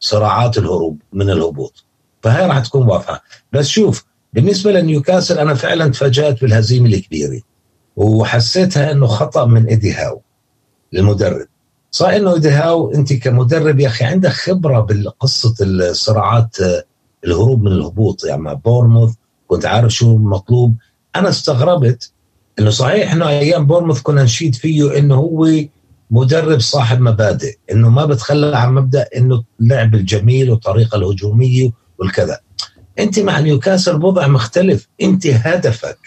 بصراعات الهروب من الهبوط. فهي راح تكون واضحة. بس شوف بالنسبة لنيوكاسل أنا فعلا تفاجأت بالهزيمة الكبيرة. وحسيتها إنه خطأ من إيدي هاو المدرب. صح إنه إيدي هاو؟ انت كمدرب يا أخي عندك خبرة بالقصة الصراعات الهروب من الهبوط. يعني مع بورنموث كنت عارف شو مطلوب. أنا استغربت إنه صحيح انه أيام بورنموث كنا نشيد فيه إنه هو مدرب صاحب مبادئ إنه ما بتخلى عن مبدأ إنه اللعب الجميل والطريقة الهجومية والكذا. انت مع نيوكاسل وضع مختلف انت هدفك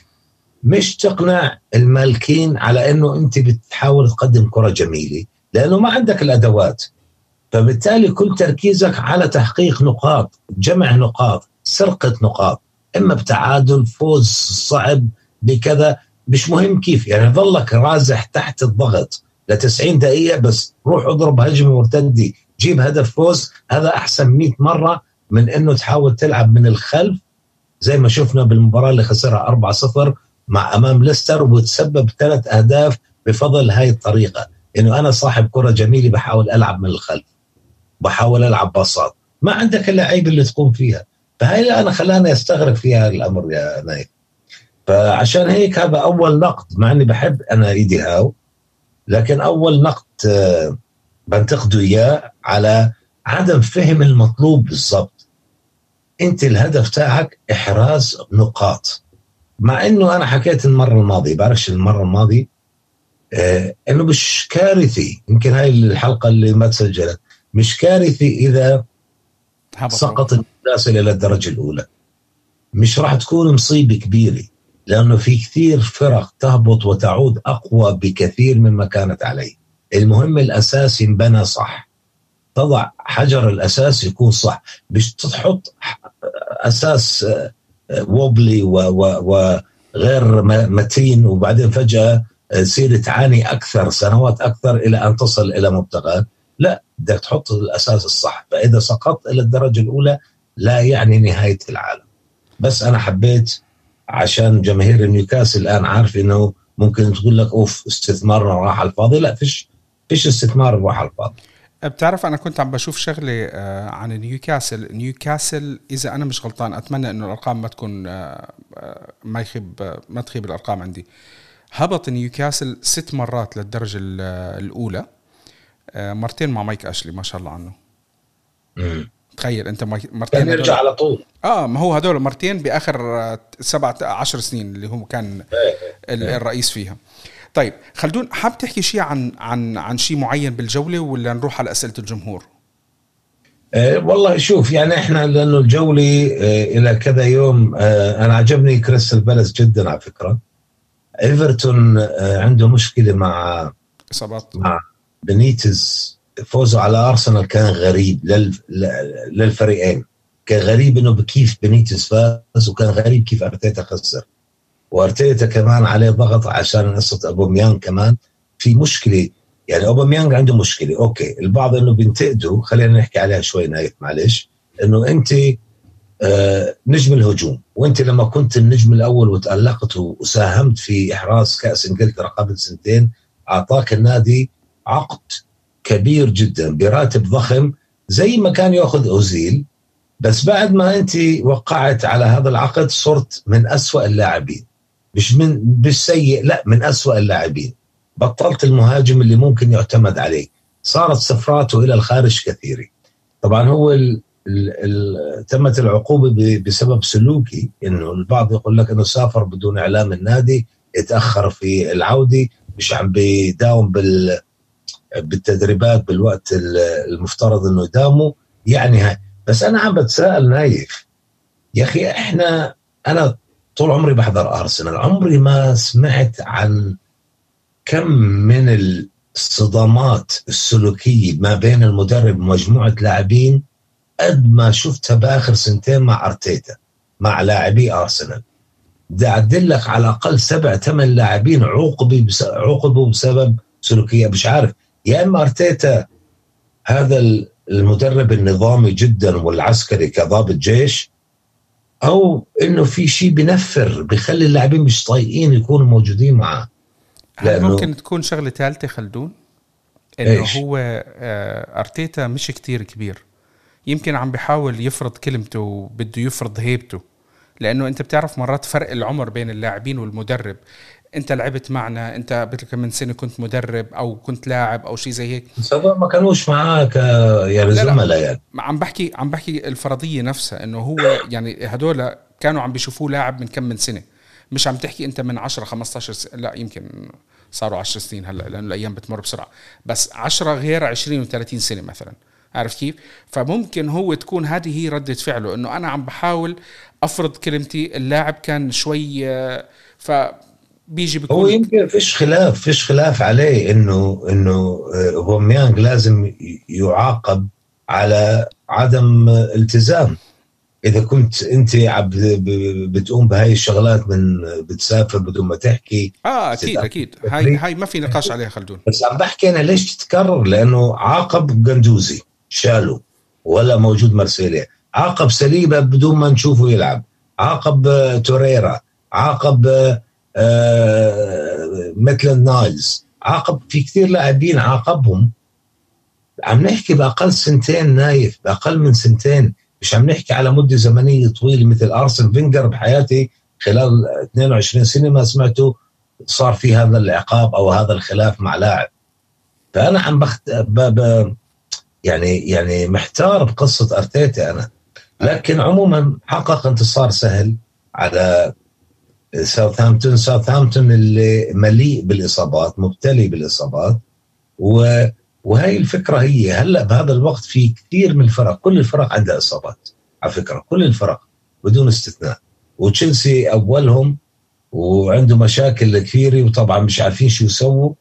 مش تقنع المالكين على أنه أنت بتحاول تقدم كرة جميلة لأنه ما عندك الأدوات. فبالتالي كل تركيزك على تحقيق نقاط جمع نقاط سرقة نقاط إما بتعادل فوز صعب بكذا مش مهم كيف. يعني ظلك رازح تحت الضغط ل 90 دقيقة بس روح اضرب هجمة مرتدة جيب هدف فوز. هذا أحسن 100 مرة من إنه تحاول تلعب من الخلف زي ما شفنا بالمباراة اللي خسرها 4-0 مع أمام ليستر وتسبب ثلاث أهداف بفضل هاي الطريقة. إنه أنا صاحب كرة جميلة بحاول ألعب من الخلف بحاول ألعب باصات. ما عندك اللعيبه اللي تقوم فيها. فهي أنا خلاني استغرب فيها الأمر يا نايف. فعشان هيك هذا أول نقد مع إني بحب أنا إيدي هاو لكن أول نقد آه، بنتقده إياه على عدم فهم المطلوب بالضبط. أنت الهدف تاعك إحراز نقاط. مع إنه أنا حكيت المرة الماضية بعرفش المرة الماضية آه إنه مش كارثي يمكن هاي الحلقة اللي ما تسجلت مش كارثي إذا. سقط الناس إلى الدرجة الأولى. مش راح تكون مصيبة كبيرة لأنه في كثير فرق تهبط وتعود أقوى بكثير مما كانت عليه. المهم الأساس ينبنى صح. تضع حجر الأساس يكون صح. مش تحط أساس آه، ووبلي وغير متين وبعدين فجأة آه، تصير تعاني أكثر سنوات أكثر إلى أن تصل إلى مبتغاك لا بدك تحط الأساس الصح. فإذا سقطت إلى الدرجة الأولى لا يعني نهاية العالم. بس أنا حبيت عشان جماهير نيوكاسل الآن عارف إنه ممكن تقول لك أوف استثمارنا راح على الفاضي. لا فيش فيش استثمار راح على الفاضي. بتعرف أنا كنت عم بشوف شغلة آه، عن نيوكاسل. نيوكاسل إذا أنا مش غلطان أتمنى إنه الأرقام ما تكون آه، آه، ما يخيب ما تخيب الأرقام عندي. هبط نيوكاسل ست مرات للدرجة ال- الأولى. مرتين مع مايك أشلي ما شاء الله عنه. تخيل أنت مرتين يرجع هدول. على طول. آه ما هو هدول مرتين بآخر سبعة عشر سنين اللي هو كان ال- الرئيس فيها طيب خلدون حاب تحكي شيء عن عن عن شيء معين بالجولة ولا نروح على أسئلة الجمهور؟ أه والله شوف يعني إحنا لأنه الجولي أه إلى كذا يوم أه أنا عجبني كريستال بالاس جدا على فكرة. إيفرتون أه عنده مشكلة مع إصابات. مع بنيتز. فوزه على أرسنال كان غريب لل... للفريقين. كان غريب إنه بكيف بنيتز فاز وكان غريب كيف أرتيتا خسر. وأرتيتا كمان عليه ضغط عشان قصه اوباميانج كمان. في مشكلة يعني اوباميانج عنده مشكلة. Okay البعض إنه بينتقدوا خلينا نحكي عليها شوي نايف معلش إنه أنت آه نجم الهجوم. وأنت لما كنت النجم الأول وتألقت وساهمت في إحراز كأس إنجلترا قبل سنتين أعطاك النادي عقد كبير جدا براتب ضخم زي ما كان يأخذ أوزيل. بس بعد ما أنت وقعت على هذا العقد صرت من أسوأ اللاعبين. مش من مش سيء لا من أسوأ اللاعبين. بطلت المهاجم اللي ممكن يعتمد عليه. صارت سفراته إلى الخارج كثيرة. طبعا هو ال ال ال تمت العقوبة بسبب سلوكي إنه البعض يقول لك إنه سافر بدون إعلام النادي اتاخر في العودة مش عم بيداوم بال بالتدريبات بالوقت المفترض إنه يداوموا يعني هاي. بس أنا عم بتساءل نايف. يا أخي إحنا أنا طول عمري بحضر أرسنال. عمري ما سمعت عن كم من الصدامات السلوكية ما بين المدرب ومجموعة لاعبين قد ما شفتها بآخر سنتين مع أرتيتا مع لاعبي أرسنال. بدي أعدل لك على الأقل سبع ثمان لاعبين عوقبوا عوقبوا بسبب سلوكية. مش عارف يا إما أرتيتا هذا المدرب النظامي جدا والعسكري كضابط جيش أو إنه في شيء بنفر بخلي اللاعبين مش طايقين يكونوا موجودين معه هل ممكن تكون شغلة ثالثة خلدون؟ إنه إيش؟ هو آه، أرتيتا مش كتير كبير. يمكن عم بيحاول يفرض كلمته وبده يفرض هيبته. لأنه أنت بتعرف مرات فرق العمر بين اللاعبين والمدرب. انت لعبت معنا انت من سنه كنت مدرب أو كنت لاعب أو شيء زي هيك؟ ما كانوش معك يعني زملاء يعني. عم بحكي عم بحكي الفرضية نفسها إنه هو يعني هدول كانوا عم بيشوفوه لاعب من كم من سنة. مش عم تحكي أنت من 10 15 سنة لا يمكن صاروا 10 سنين هلأ لأنه الأيام بتمر بسرعة. بس 10 غير 20 و30 سنة مثلا. عارف كيف؟ فممكن هو تكون هذه هي ردة فعله إنه أنا عم بحاول أفرض كلمتي اللاعب كان شوي آه، ف بيجي بيكون هو يمكن فيش خلاف فيش خلاف عليه إنه إنه بوميانج لازم يعاقب على عدم التزام. إذا كنت أنت بتقوم بهاي الشغلات من بتسافر بدون ما تحكي. آه أكيد أكيد. هاي هاي ما في نقاش عليها خلدون. بس عم بحكي أنا ليش تتكرر؟ لأنه عاقب جندوزي شالوا ولا موجود مرسيليا عاقب ساليبا بدون ما نشوفه يلعب. عاقب توريرا. عاقب آه ميتلاند نايلز. عاقب في كثير لاعبين عاقبهم. عم نحكي بأقل سنتين نايف بأقل من سنتين. مش عم نحكي على مدة زمنية طويلة مثل أرسن فينجر بحياتي. خلال 22 سنة ما سمعته صار في هذا العقاب أو هذا الخلاف مع لاعب. فأنا عم بخت ب... ب... يعني يعني محتار بقصة أرتيتا أنا. لكن عموما حقق انتصار سهل على ساوثهامبتون ساوثهامبتون اللي مليء بالإصابات مبتلي بالإصابات. و وهي الفكرة هي هلأ بهذا الوقت في كثير من الفرق كل الفرق عندها إصابات على فكرة كل الفرق بدون استثناء. وتشيلسي أولهم وعنده مشاكل كثيرة وطبعا مش عارفين شو يسووا.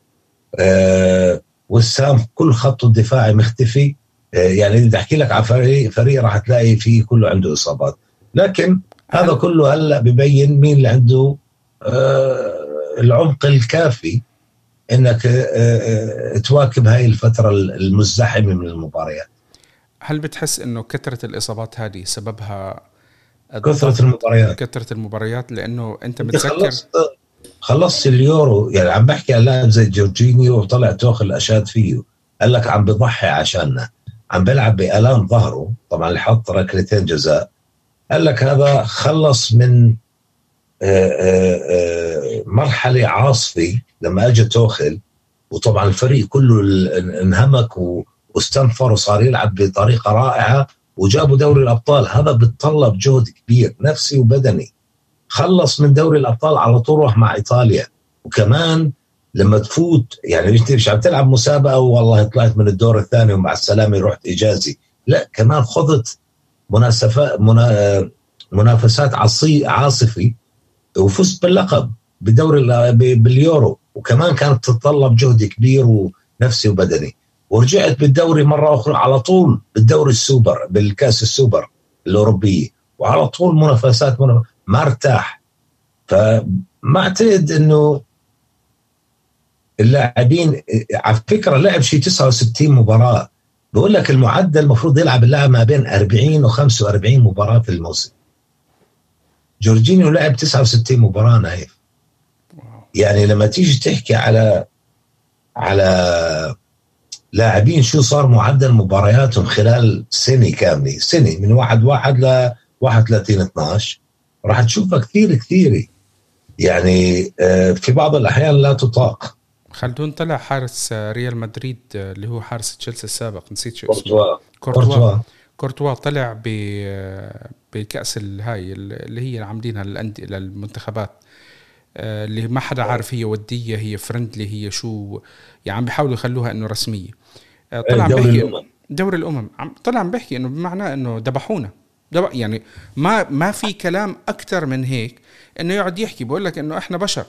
آه والسام كل خطه الدفاعي مختفي. آه يعني بدي أحكي لك على فريق فريق راح تلاقي فيه كله عنده إصابات. لكن هذا كله هلا ببين مين اللي عنده آه العمق الكافي إنك آه، آه، تواكب هاي الفترة المزدحمة من المباريات. هل بتحس إنه كثرة الإصابات هذه سببها كثرة المباريات. كثرة المباريات لأنه أنت متذكر؟ خلصت خلصت اليورو يعني عم بحكي عن لاعب زي جورجينيو وطلع توخل اشاد فيه قال لك عم بضحي عشاننا عم بيلعب بآلام ظهره طبعا اللي حط ركلتين جزاء قال لك هذا خلص من آه، مرحلة عاصفة لما أجى توخل وطبعا الفريق كله انهمك واستنفر وصار يلعب بطريقة رائعة وجابوا دوري الأبطال. هذا بتطلب جهد كبير نفسي وبدني. خلص من دوري الأبطال على طول راح مع إيطاليا. وكمان لما تفوت يعني انت مش عم تلعب مسابقة؟ والله طلعت من الدور الثاني ومع السلامة رحت اجازي لا كمان خضت منافسات عصي عاصفي وفزت باللقب بدوري باليورو. وكمان كانت تتطلب جهد كبير ونفسي وبدني. ورجعت بالدوري مرة أخرى على طول بالدوري السوبر بالكأس السوبر الاوروبيه وعلى طول منافسات ما ارتاح. فما أعتقد إنه اللاعبين على فكرة لعب شيء 69 مباراة. بقول لك المعدل المفروض يلعب اللاعب ما بين 40 و 45 مباراة في الموسم. جورجينيو لعب 69 مباراة نايف. يعني لما تيجي تحكي على على لاعبين شو صار معدل مبارياتهم خلال سنة كاملة سنة من 1 1 ل 31 12 راح تشوفها كثير كثيرة. يعني آه، في بعض الأحيان لا تطاق. خلدون طلع حارس ريال مدريد آه، اللي هو حارس تشيلسي السابق. نسيت شو اسمه. كورتوا. كورتوا. طلع ب آه، بكأس الهاي اللي هي عاملينها للانديه للمنتخبات. اللي ما حدا عارف هي ودية هي فرندلي هي شو يعني عم بيحاولوا يخلوها إنه رسمية. طلع عم بيحكي دوري الأمم. طلع عم بيحكي إنه بمعنى إنه ذبحونا. يعني ما ما في كلام أكثر من هيك إنه يقعد يحكي. بقول لك إنه إحنا بشر.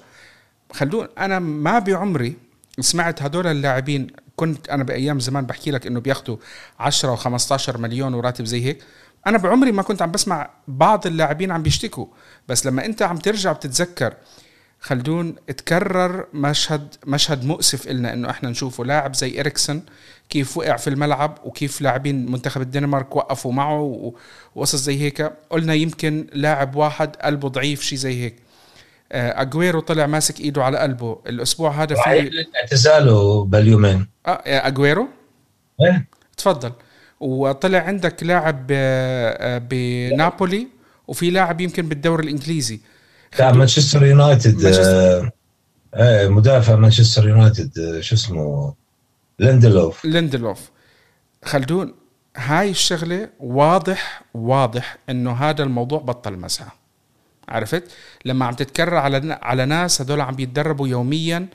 خلون أنا ما بعمري سمعت هدول اللاعبين. كنت أنا بأيام زمان بحكي لك إنه بياخذوا 10 و15 مليون وراتب زي هيك. أنا بعمري ما كنت عم بسمع بعض اللاعبين عم بيشتكوا. بس لما أنت عم ترجع بتتذكر خلدون تكرر مشهد مشهد مؤسف إلنا إنه إحنا نشوفه. لاعب زي اريكسون كيف وقع في الملعب وكيف لاعبين منتخب الدنمارك وقفوا معه وقصص زي هيك. قلنا يمكن لاعب واحد قلبه ضعيف شيء زي هيك. اجويرو طلع ماسك إيده على قلبه. الأسبوع هذا في اعتزاله باليومين آه اجويرو إيه. تفضل. وطلع عندك لاعب آه، بنابولي وفي لاعب يمكن بالدوري الإنجليزي. لا مانشستر يونايتد آه إيه مدافع مانشستر يونايتد آه شو اسمه؟ ليندلوف. ليندلوف. خلدون هاي الشغلة واضح واضح إنه هذا الموضوع بطل مزحة عرفت؟ لما عم تتكرر على على ناس هذول عم بيتدربوا يوميا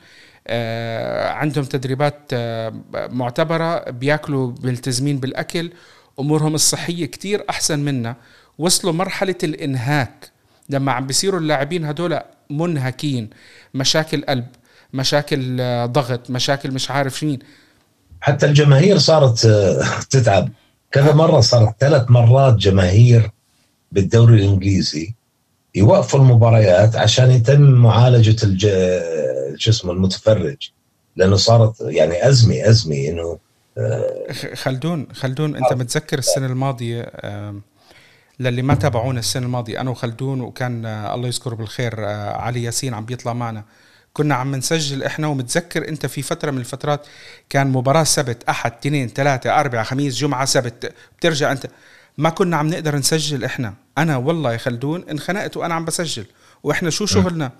آه عندهم تدريبات آه معتبرة بياكلوا ملتزمين بالأكل أمورهم الصحية كتير أحسن منا. وصلوا مرحلة الإنهاك. لما عم بيصيروا اللاعبين هدول منهكين. مشاكل قلب مشاكل آه، ضغط مشاكل مش عارف شين. حتى الجماهير صارت آه، تتعب. كذا مرة صارت ثلاث مرات جماهير بالدوري الإنجليزي يوقفوا المباريات عشان يتم معالجة الج... شو اسمه المتفرج. لأنه صارت يعني أزمة أزمة إنه آه، خلدون خلدون أنت متذكر السنة الماضية للي ما تابعونا السنة الماضية أنا وخلدون وكان آه، الله يذكره بالخير آه، علي ياسين عم بيطلع معنا. كنا عم نسجل إحنا ومتذكر أنت في فترة من الفترات كان مباراة سبت أحد اثنين ثلاثة أربعة خميس جمعة سبت بترجع أنت. ما كنا عم نقدر نسجل إحنا. أنا والله يا خلدون انخنقت وأنا عم بسجل. وإحنا شو شغلنا؟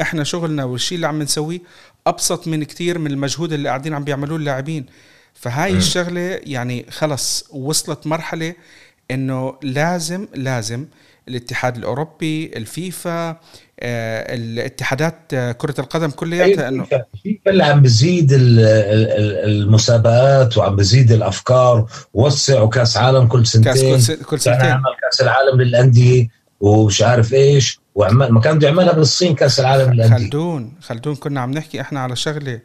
إحنا شغلنا والشيء اللي عم نسويه أبسط من كتير من المجهود اللي قاعدين عم بيعملوه اللاعبين. فهاي الشغلة يعني خلص وصلت مرحلة إنه لازم لازم الاتحاد الأوروبي الفيفا آه، الاتحادات آه، كرة القدم كلياتها إنه الفيفا اللي عم بزيد المسابقات وعم بزيد الأفكار وسعوا كأس عالم كل سنتين. كاس كل سنتين. عمل كأس العالم للأندية ومش عارف إيش. وعمل ما كان بده يعملها بالصين كأس العالم للأندية. خلدون خلدون كنا عم نحكي إحنا على شغلة.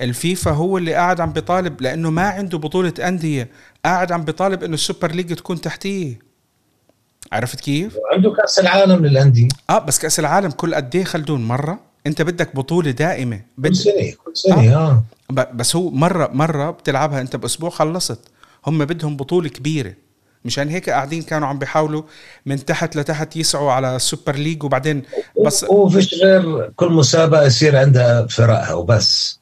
الفيفا هو اللي قاعد عم بيطالب لأنه ما عنده بطولة أندية. قاعد عم بيطالب إنه ال Super League تكون تحتية. عرفت كيف؟ عنده كأس العالم للأندية. آه بس كأس العالم كل قد إيه خلدون؟ مرة. أنت بدك بطولة دائمة. بد... كل سنة كل سنة آه, آه. بس هو مرة مرة بتلعبها أنت بأسبوع خلصت. هم بدهم بطولة كبيرة. مشان هيك قاعدين كانوا عم بيحاولوا من تحت لتحت يسعوا على السوبر league وبعدين بس وفيش غير كل مسابقة يصير عندها فرقها وبس.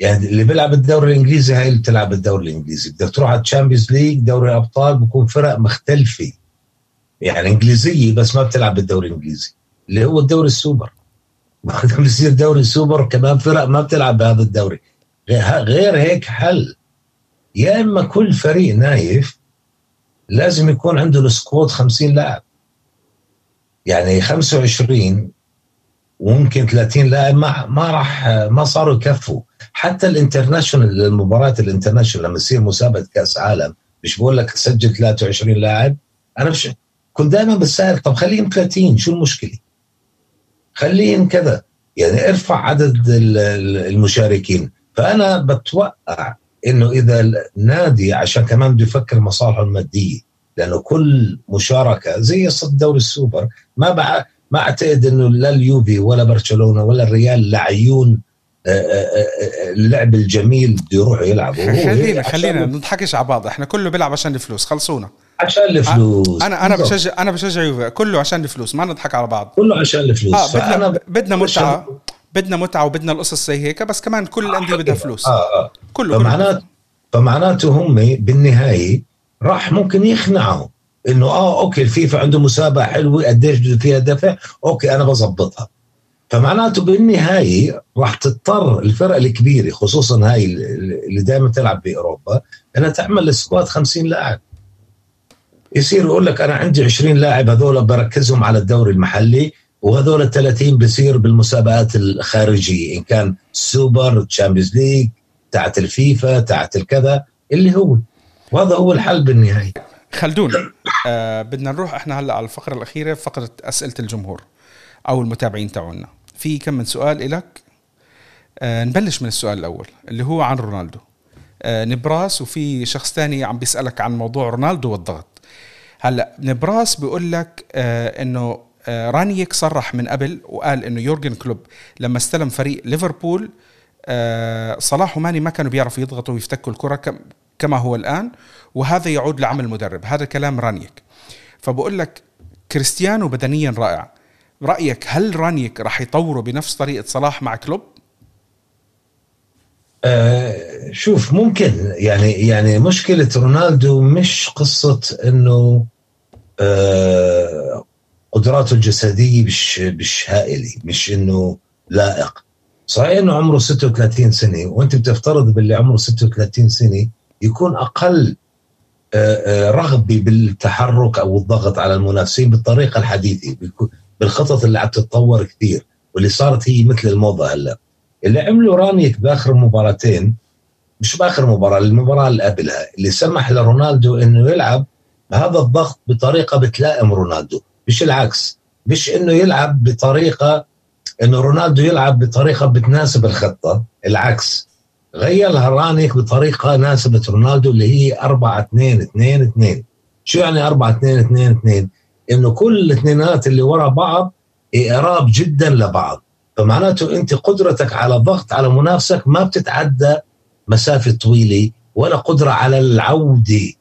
يعني اللي بيلعب الدوري الإنجليزي هاي اللي بتلعب الدوري الإنجليزي. بدك تروح على ال Champions League دوري الأبطال بكون فرق مختلفة. يعني إنجليزية بس ما بتلعب بالدوري الإنجليزي اللي هو الدوري السوبر. بصير دوري السوبر كمان فرق ما بتلعب بهذا الدوري. غير هيك حل. يا إما كل فريق نايف لازم يكون عنده ال squad 50 لاعب. يعني 25 وممكن 30 لاعب ما ما راح ما صاروا يكفوا. حتى ال international المباراة ال international لما يصير مسابقة كأس عالم مش بقول لك تسجل 23 لاعب. أنا مش كنت دائما بتسال طب خليهم 30 شو المشكلة؟ خليهم كذا يعني ارفع عدد المشاركين فأنا بتوقع إنه إذا النادي عشان كمان بده يفكر مصالحه المادية لأنه كل مشاركة زي الدوري السوبر ما بع... ما أعتقد إنه لا اليوفي ولا برشلونة ولا الريال لعيون اللعب الجميل بده يروحوا يلعبوا. خلينا خلينا نضحكش على بعض. إحنا كله بيلعب عشان الفلوس. خلصونا. عشان الفلوس. أنا أنا بشجع أنا بشجع يوفي. كله عشان الفلوس. ما نضحك على بعض. كله عشان الفلوس. آه بدنا بدنا متعة. بدنا متعة وبدنا القصص زي هيك. بس كمان كل الأندية بدها فلوس. آه آه. كله فمعناته فمعناته هم بالنهاية راح ممكن يخنعوا إنه آه okay الفيفا عنده مسابقة حلوة. قديش بده فيها دفع؟ okay أنا بظبطها فمعناته بالنهايه راح تضطر الفرق الكبيرة خصوصا هاي اللي دائما تلعب بأوروبا إنها تعمل squad 50 لاعب. يصير يقول لك أنا عندي 20 لاعب هذول بركزهم على الدوري المحلي وهذول ال 30 بصير بالمسابقات الخارجية إن كان سوبر Champions League تاعت الفيفا تاعت الكذا اللي هو. وهذا هو الحل بالنهاية. خلدون آه بدنا نروح إحنا هلأ على الفقرة الأخيرة فقرة أسئلة الجمهور أو المتابعين تاعونا. في كم من سؤال لك آه نبلش من السؤال الأول اللي هو عن رونالدو. آه نبراس وفي شخص تاني عم بيسألك عن موضوع رونالدو والضغط. هلأ نبراس بيقول لك آه إنه آه رانيك صرح من قبل وقال إنه يورجن كلوب لما استلم فريق ليفربول آه صلاح وماني ما كانوا بيعرفوا يضغطوا ويفتكوا الكرة كما هو الآن وهذا يعود لعمل المدرب. هذا كلام رانيك فبقول لك كريستيانو بدنيا رائع. رأيك هل رانيك راح يطوره بنفس طريقة صلاح مع كلوب؟ آه شوف ممكن. يعني يعني مشكلة رونالدو مش قصة إنه آه قدراته الجسدية مش مش هائلة مش إنه لائق. صحيح إنه عمره 36 سنة وأنت بتفترض باللي عمره 36 سنة يكون أقل آه، آه، رغبة بالتحرك أو الضغط على المنافسين بالطريقة الحديثة. بالخطط اللي عم تتطور كثير واللي صارت هي مثل الموضة هلأ. اللي عمله رانيك بآخر مباراتين مش بآخر مباراة المباراة اللي قبلها اللي سمح لرونالدو إنه يلعب هذا الضغط بطريقة بتلائم رونالدو مش العكس. مش إنه يلعب بطريقة إنه رونالدو يلعب بطريقة بتناسب الخطة العكس. غيرها رانيك بطريقة ناسبت رونالدو اللي هي 4 2 2 2 شو يعني 4 2 2 2 إنه كل الاثنينات اللي ورا بعض اقراب جدا لبعض. فمعناته أنت قدرتك على الضغط على منافسك ما بتتعدى مسافة طويلة ولا قدرة على العودة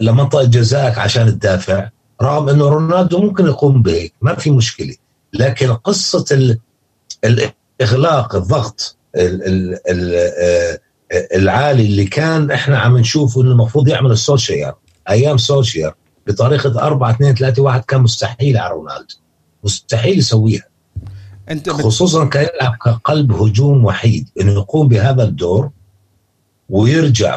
لمنطقة جزائك عشان تدافع رغم إنه رونالدو ممكن يقوم بهيك ما في مشكلة. لكن قصة الإغلاق الضغط آه، العالي اللي كان إحنا عم نشوفه إنه المفروض يعمل السولشير أيام سولشير. بطريقة 4 2 3 1 كان مستحيل على رونالدو. مستحيل يسويها. أنت خصوصا كان يلعب كقلب هجوم وحيد. انه يقوم بهذا الدور ويرجع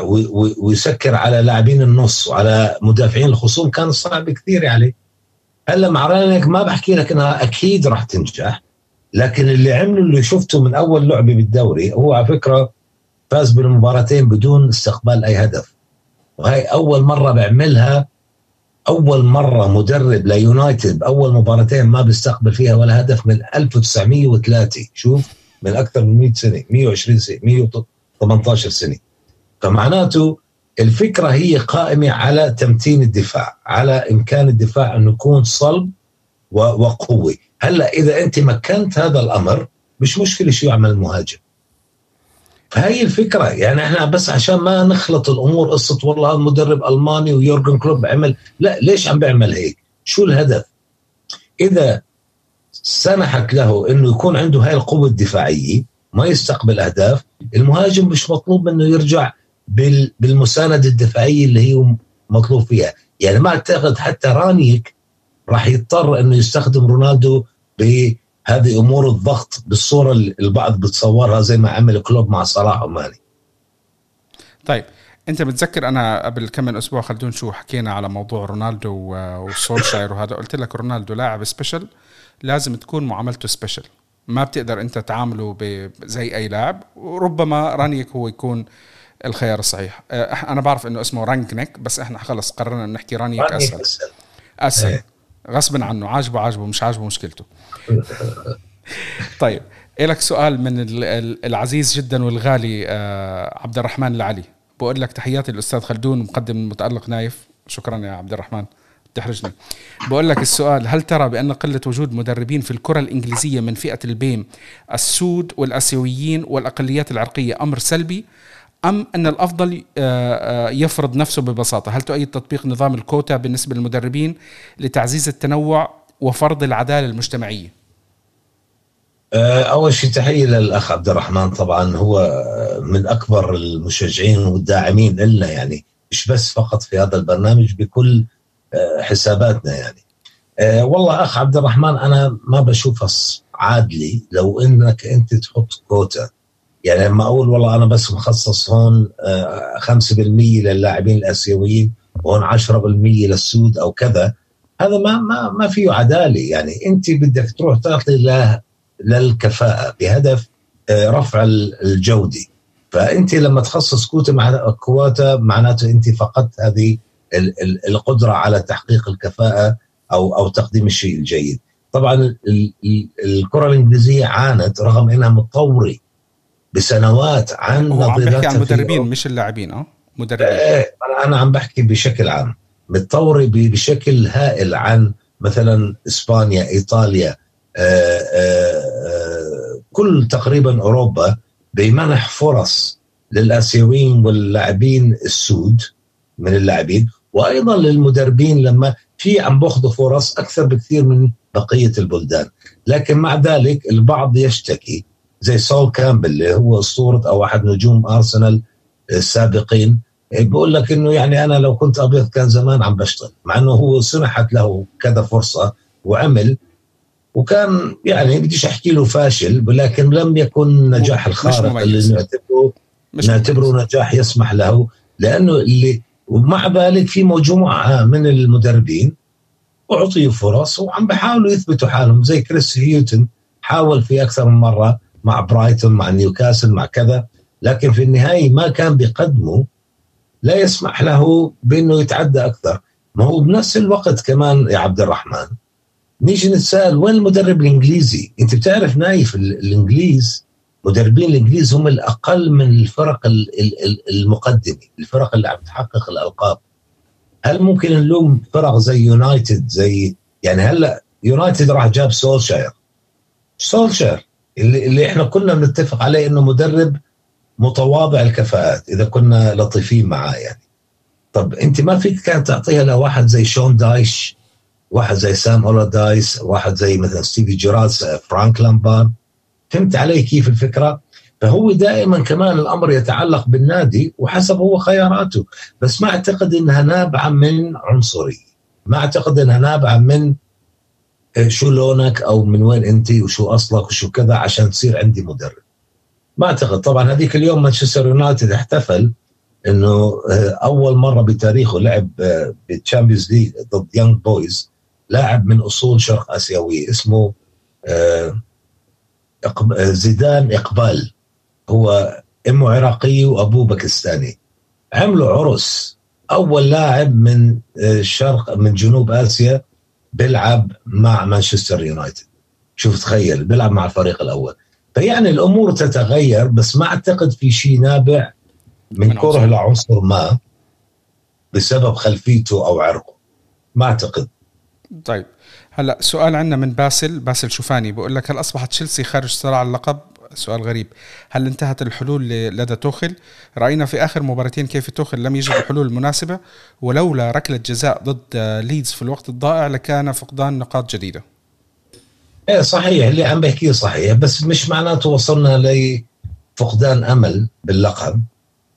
ويسكر على لاعبين النص وعلى مدافعين الخصوم كان صعب كثير عليه. هلا مع رانيك ما بحكي لك إنها أكيد راح تنجح لكن اللي عمله اللي شفته من أول لعبة بالدوري هو على فكرة فاز بالمباراتين بدون استقبال أي هدف. وهي أول مرة بعملها أول مرة مدرب ليونايتد اول مباراتين ما بيستقبل فيها ولا هدف من 1903 شوف من أكثر من 100 سنة 120 سنة 118 سنة. فمعناته الفكرة هي قائمة على تمتين الدفاع على إمكان الدفاع انه يكون صلب وقوه هلأ إذا أنت مكنت هذا الأمر مش مشكلة شو يعمل المهاجم. فهي الفكرة. يعني إحنا بس عشان ما نخلط الأمور قصة والله هذا مدرب ألماني ويورجن كلوب عمل لا ليش عم بيعمل هيك؟ شو الهدف؟ إذا سنحت له إنه يكون عنده هاي القوة الدفاعية ما يستقبل أهداف المهاجم مش مطلوب منه يرجع بالمساندة الدفاعية اللي هي مطلوب فيها. يعني ما أعتقد حتى رانيك راح يضطر إنه يستخدم رونالدو بهذه أمور الضغط بالصورة اللي البعض بتصورها زي ما عمل كلوب مع صلاح وماني طيب أنت بتذكر أنا قبل كم من أسبوع خلدون شو حكينا على موضوع رونالدو وسولشاير وهذا قلت لك رونالدو لاعب سبيشل لازم تكون معاملته special ما بتقدر أنت تعامله زي أي لاعب وربما رانيك هو يكون الخيار الصحيح. آه، أنا بعرف إنه اسمه رانجنيك بس إحنا خلص قررنا نحكي رانيك أسهل. أسهل. إيه. غصبا عنه عاجبه عاجبه مش عاجبه مشكلته. طيب لك سؤال من العزيز جدا والغالي آه، عبد الرحمن العلي. بقول لك تحياتي الاستاذ خلدون مقدم المتالق نايف. شكرا يا عبد الرحمن تحرجني. بقول لك السؤال هل ترى بأن قلة وجود مدربين في الكرة الإنجليزية من فئة البيم السود والأسيويين والأقليات العرقية أمر سلبي؟ أم أن الأفضل آه، آه، يفرض نفسه ببساطة؟ هل تؤيد تطبيق نظام الكوتا بالنسبة للمدربين لتعزيز التنوع وفرض العدالة المجتمعية؟ آه، أول شيء تحية للأخ عبد الرحمن. طبعا هو من أكبر المشجعين والداعمين لنا يعني مش بس فقط في هذا البرنامج بكل حساباتنا يعني. والله أخ عبد الرحمن أنا ما بشوفها عادلي لو إنك أنت تحط كوتا. يعني لما أقول والله أنا بس مخصص هون 5% آه، للاعبين الآسيويين وهون 10% للسود أو كذا هذا ما ما ما فيه عدالة. يعني أنت بدك تروح تعطي للكفاءة بهدف آه، رفع الجودة. فأنت لما تخصص كوتا مع كواتا معناته أنت فقدت هذه القدرة على تحقيق الكفاءة أو أو تقديم الشيء الجيد. طبعا الكرة الإنجليزية عانت رغم إنها متطورة. بسنوات عن هو عم عن مدربين مش اللاعبين آه مدربين. إيه أنا عم بحكي بشكل عام متطورة بشكل هائل عن مثلا إسبانيا إيطاليا آآ آه، آآ آه، كل تقريبا أوروبا بمنح فرص للآسيويين واللاعبين السود من اللاعبين وأيضا للمدربين لما في عم باخذوا فرص أكثر بكثير من بقية البلدان. لكن مع ذلك البعض يشتكي زي سول كامبل اللي هو اسطوره أو أحد نجوم أرسنال السابقين. بيقول لك إنه يعني أنا لو كنت أبيض كان زمان عم بشتغل مع إنه هو سمحت له كذا فرصة وعمل. وكان يعني بديش أحكي له فاشل ولكن لم يكن نجاح الخارق اللي نعتبره نعتبره نجاح يسمح له لأنه اللي ومع ذلك في مجموعة من المدربين اعطيوا فرص وعم بحاولوا يثبتوا حالهم زي كريس هيوتن حاول في أكثر من مرة مع برايتون مع نيوكاسل مع كذا. لكن في النهاية ما كان بيقدمه لا يسمح له بأنه يتعدى أكثر. ما هو بنفس الوقت كمان يا عبد الرحمن نيجي نتساءل وين المدرب الإنجليزي؟ أنت بتعرف نايف الإنجليز؟ مدربين الإنجليز هم الأقل من الفرق المقدمة، الفرق اللي عم تحقق الألقاب. هل ممكن نلوم فرق زي يونايتد زي يعني هلأ يونايتد راح جاب سولشاير. سولشاير. اللي, اللي إحنا كنا بنتفق عليه إنه مدرب متواضع الكفاءات إذا كنا لطيفين معاه يعني. طب أنت ما فيك كان تعطيها لواحد زي شون دايش واحد زي سام ألاردايس واحد زي مثلا ستيفي جيرارد فرانك لامبارد. فهمت علي كيف الفكرة؟ فهو دائما كمان الأمر يتعلق بالنادي وحسب هو خياراته. بس ما أعتقد إنها نابعة من عنصريه ما أعتقد إنها نابعة من شو لونك أو من وين أنت وشو أصلك وشو كذا عشان تصير عندي مدرب. ما أعتقد. طبعا هذيك اليوم مانشستر يونايتد احتفل إنه إيه، أول مرة بتاريخه لعب إيه، بال Champions League ضد يونج بويز لاعب من أصول شرق اسيويه اسمه زيدان إقبال. هو إمه عراقيه وأبوه باكستاني. عملوا عرس. أول لاعب من الشرق من جنوب آسيا بيلعب مع مانشستر يونايتد. شوف تخيل بيلعب مع الفريق الأول. فيعني الأمور تتغير بس ما أعتقد في شيء نابع من كره لعنصر ما بسبب خلفيته أو عرقه. ما أعتقد. طيب هلأ سؤال عندنا من باسل. باسل شوفاني بقول لك هل أصبحت تشيلسي خارج صراع اللقب؟ سؤال غريب. هل انتهت الحلول لدى توخل رأينا في آخر مباراتين كيف توخل لم يجد الحلول المناسبة ولولا ركلة جزاء ضد ليدز في الوقت الضائع لكان فقدان نقاط جديدة. إيه صحيح اللي عم بحكيه صحيح بس مش معناته وصلنا لفقدان أمل باللقب.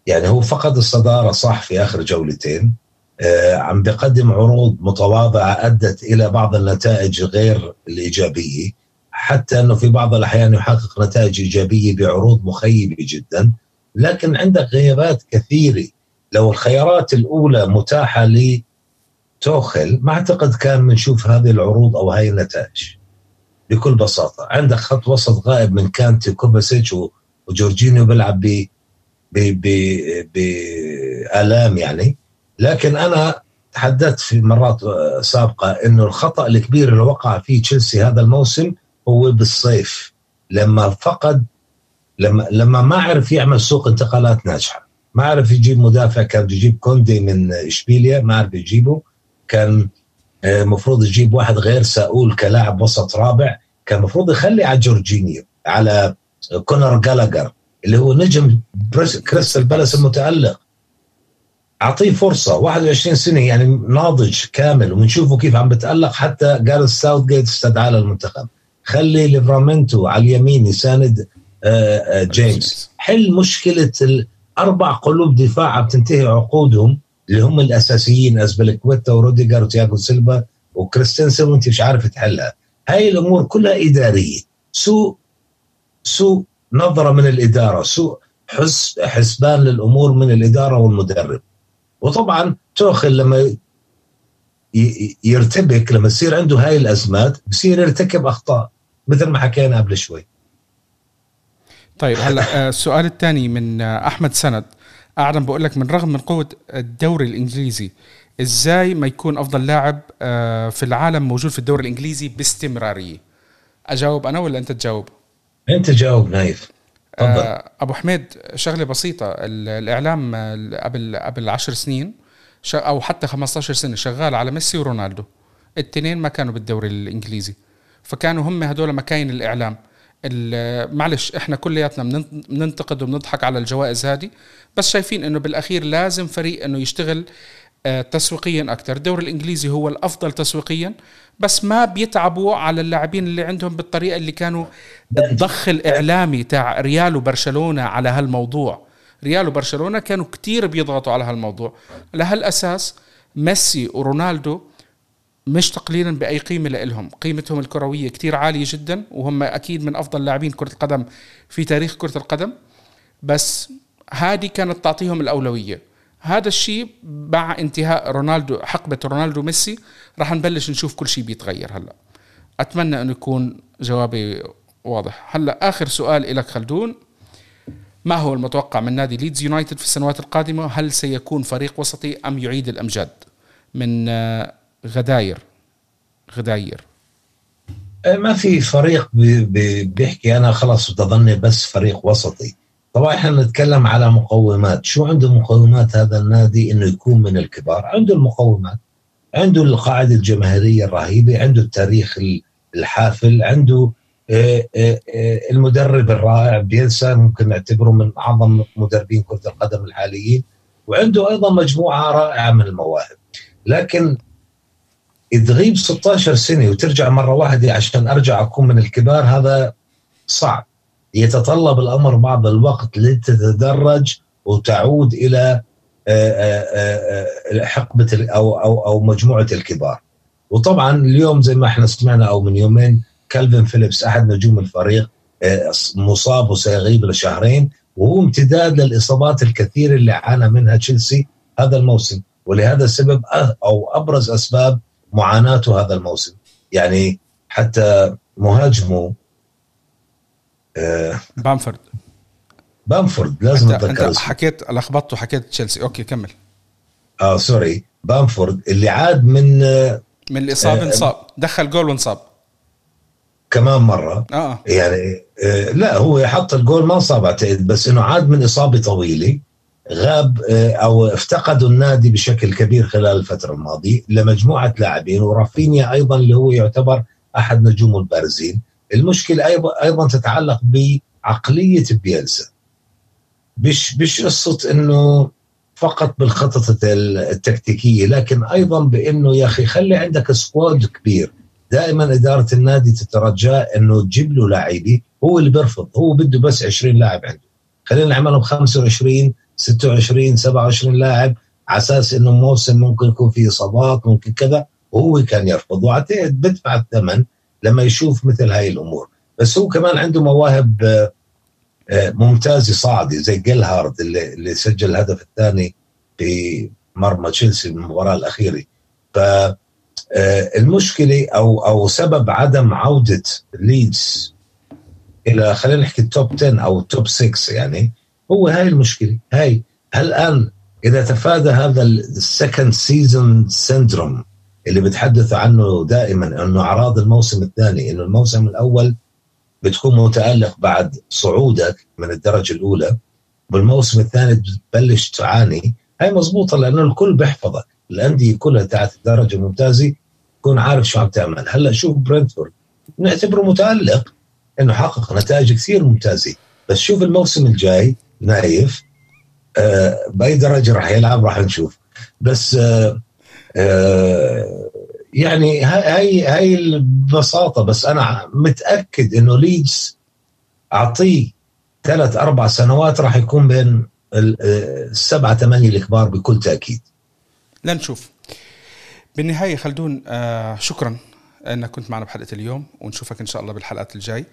يعني هو فقد الصدارة صح في آخر جولتين. آه عم بقدم عروض متواضعة أدت إلى بعض النتائج غير الإيجابية. حتى أنه في بعض الأحيان يحقق نتائج إيجابية بعروض مخيبة جدا. لكن عندك غيابات كثيرة. لو الخيارات الأولى متاحة لتوخل ما أعتقد كان بنشوف هذه العروض أو هاي النتائج. بكل بساطة. عندك خط وسط غائب من كانتي كوباسيتش وجورجينيو بيلعب ب بآلام يعني. لكن أنا تحدثت في مرات سابقة أنه الخطأ الكبير اللي وقع فيه تشيلسي هذا الموسم هو بالصيف. لما فقد لما لما ما عرف يعمل سوق انتقالات ناجحة. ما عرف يجيب مدافع كان يجيب كوندي من إشبيليا ما عرف يجيبه. كان المفروض آه، يجيب واحد غير ساؤول كلاعب وسط رابع. كان المفروض يخلي على جورجينيو على كونر جالاجر اللي هو نجم كريستال بالاس المتألق. أعطيه فرصة 21 سنة يعني ناضج كامل ونشوفه كيف عم بتألق حتى جارث ساوث جيت استدعاه للمنتخب. خلي ليفرامنتو على اليمين يساند آه، آه، جيمس. حل مشكلة الأربع قلوب دفاع عم تنتهي عقودهم اللي هم الأساسيين ازبلكويتا وروديجر وتياغو سيلفا وكريستنسن وأنت مش عارف تحلها. هاي الأمور كلها إدارية. سوء سوء نظرة من الإدارة سوء حس حسبان للأمور من الإدارة والمدرب. وطبعا توخل لما يرتبك لما يصير عنده هاي الأزمات بصير يرتكب أخطاء. مثل ما حكينا قبل شوي. طيب هلا آه، السؤال الثاني من آه، أحمد سند. أعلم بقول لك من رغم من قوة الدوري الإنجليزي إزاي ما يكون أفضل لاعب آه، في العالم موجود في الدوري الإنجليزي باستمرارية؟ أجاوب أنا ولا أنت تجاوب؟ أنت جاوب نايف. أبو حميد شغلة بسيطة الإعلام قبل قبل 10 سنين أو حتى 15 سنة شغال على ميسي ورونالدو. الاثنين ما كانوا بالدوري الإنجليزي. فكانوا هم هدول مكاين الإعلام. معلش إحنا كلياتنا بننتقد وبنضحك على الجوائز هذه بس شايفين إنه بالأخير لازم فريق إنه يشتغل آه، تسويقيا أكثر الدوري الإنجليزي هو الأفضل تسويقيا بس ما بيتعبوا على اللاعبين اللي عندهم بالطريقة اللي كانوا الضخ الإعلامي تاع ريال وبرشلونة على هالموضوع. ريال وبرشلونة كانوا كتير بيضغطوا على هالموضوع. لهالأساس ميسي ورونالدو مش تقليلا بأي قيمة لهم قيمتهم الكروية كتير عالية جدا وهم أكيد من أفضل لاعبين كرة القدم في تاريخ كرة القدم. بس هذه كانت تعطيهم الأولوية. هذا الشيء مع انتهاء رونالدو حقبة رونالدو ميسي راح نبلش نشوف كل شيء بيتغير هلأ. أتمنى انه يكون جوابي واضح. هلأ آخر سؤال لك خلدون. ما هو المتوقع من نادي ليدز يونايتد في السنوات القادمة؟ هل سيكون فريق وسطي أم يعيد الأمجاد؟ من غداير غداير. إيه، ما في فريق بيحكي أنا خلص بتظني بس فريق وسطي. طبعا إحنا نتكلم على مقومات. شو عنده مقومات هذا النادي إنه يكون من الكبار؟ عنده المقومات. عنده القاعدة الجماهيرية الرهيبة عنده التاريخ الحافل عنده إيه، إيه، المدرب الرائع بيلسا ممكن نعتبره من أعظم مدربين كرة القدم الحاليين وعنده أيضا مجموعة رائعة من المواهب. لكن تغيب 16 سنة وترجع مرة واحدة عشان أرجع أكون من الكبار هذا صعب. يتطلب الأمر بعض الوقت لتتدرج وتعود إلى آه، آه، آه، حقبة أو أو أو مجموعة الكبار. وطبعا اليوم زي ما إحنا سمعنا أو من يومين كالفين فيليبس أحد نجوم الفريق مصاب وسيغيب لشهرين وهو امتداد للإصابات الكثيرة اللي عانى منها تشيلسي هذا الموسم. ولهذا السبب أو أبرز أسباب معاناته هذا الموسم. يعني حتى مهاجمه آه بامفورد. بامفورد لازم أتذكر حكيت لخبطت وحكيت تشيلسي. أوكي كمل. آه sorry بامفورد اللي عاد من آه من الاصابه آه انصاب. دخل جول وانصاب. كمان مرة. آه. يعني آه لا هو حط الجول ما انصاب اعتقد بس إنه عاد من إصابة طويلة. غاب آه، أو افتقدوا النادي بشكل كبير خلال الفترة الماضية لمجموعة لاعبين ورافينيا أيضا اللي هو يعتبر أحد نجوم البارزين. المشكلة أيضا تتعلق بعقلية بيلسا. مش مش قصة إنه فقط بالخطط التكتيكية لكن أيضا بإنه يا أخي خلي عندك سكواد كبير. دائما إدارة النادي تترجاه إنه تجيب له لاعبي هو اللي بيرفض هو بده بس 20 لاعب عنده. خلينا نعملهم 25 26 27 لاعب على أساس إنه موسم ممكن يكون فيه إصابات ممكن كذا وهو كان يرفض. واعتقد بدفع الثمن لما يشوف مثل هاي الأمور. بس هو كمان عنده مواهب آه، آه، ممتازة صاعدة زي جيلهارد اللي, اللي سجل الهدف الثاني في مرمى تشيلسي بالمباراه الأخيرة. ف آه، المشكلة أو أو سبب عدم عودة ليدز إلى خلينا نحكي ال top 10 أو ال top 6 يعني هو هاي المشكلة. هاي الان إذا تفادى هذا ال second season syndrome اللي بتحدث عنه دائما إنه أعراض الموسم الثاني إنه الموسم الأول بتكون متألق بعد صعودك من الدرجة الأولى بالموسم الثاني بتبلش تعاني. هاي مزبوطة لأنه الكل بيحفظك. الأندية كلها تاعت الدرجة الممتازة تكون عارف شو عم تعمل. هلأ شوف برنتفورد نعتبره متألق إنه حقق نتائج كثير ممتازة. بس شوف الموسم الجاي نايف. آه باي درجة راح يلعب راح نشوف. بس آه آه يعني هاي هاي البساطة. بس أنا متأكد إنه ليدز أعطيه ثلاث أربع سنوات راح يكون بين السبعة ثمانية الكبار بكل تأكيد. لنشوف. بالنهاية خلدون آه شكرا إنك كنت معنا بحلقة اليوم ونشوفك إن شاء الله بالحلقات الجاي.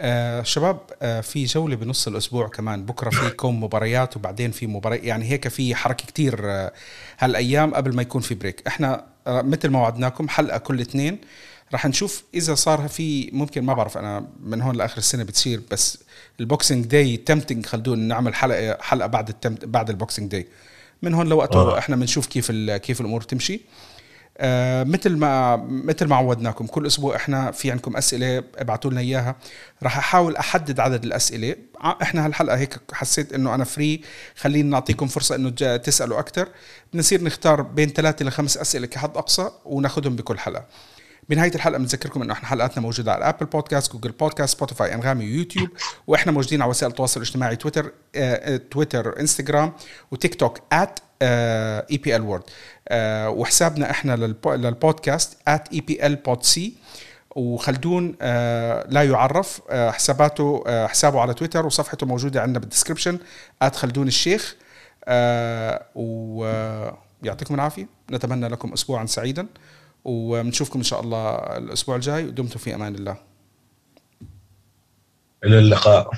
آه شباب آه في جولة بنص الأسبوع كمان. بكرة في كوم مباريات وبعدين في مباراة يعني هيك في حركة كتير آه هالأيام قبل ما يكون في break إحنا آه مثل ما وعدناكم حلقة كل اثنين. رح نشوف إذا صار في ممكن ما بعرف أنا من هون لآخر السنة بتصير بس ال Boxing Day تمتنج خلدون نعمل حلقة حلقة بعد التمت بعد ال Boxing Day من هون لوقته آه. إحنا بنشوف كيف كيف الأمور تمشي. آه مثل ما مثل ما عودناكم كل أسبوع إحنا في عندكم أسئلة ابعتوا لنا إياها. راح أحاول أحدد عدد الأسئلة. إحنا هالحلقة هيك حسيت إنه أنا free خلينا نعطيكم فرصة إنه تسألوا أكثر بنصير نختار بين ثلاثة لخمس أسئلة كحد أقصى وناخذهم بكل حلقة. بنهايه الحلقة بنذكركم إنه إحنا حلقاتنا موجودة على ابل بودكاست جوجل بودكاست سبوتيفاي أنغامي ويوتيوب وإحنا موجودين على وسائل التواصل الاجتماعي تويتر آه تويتر انستغرام وتيك توك EPL World وحسابنا إحنا للبودكاست بود سي وخلدون آه لا يعرف آه حساباته آه حسابه على تويتر وصفحته موجودة عندنا بال description ات خلدون الشيخ. آه ويعطيكم العافية. نتمنى لكم اسبوعا سعيدا. وبنشوفكم إن شاء الله الأسبوع الجاي. ودمتم في أمان الله. إلى اللقاء.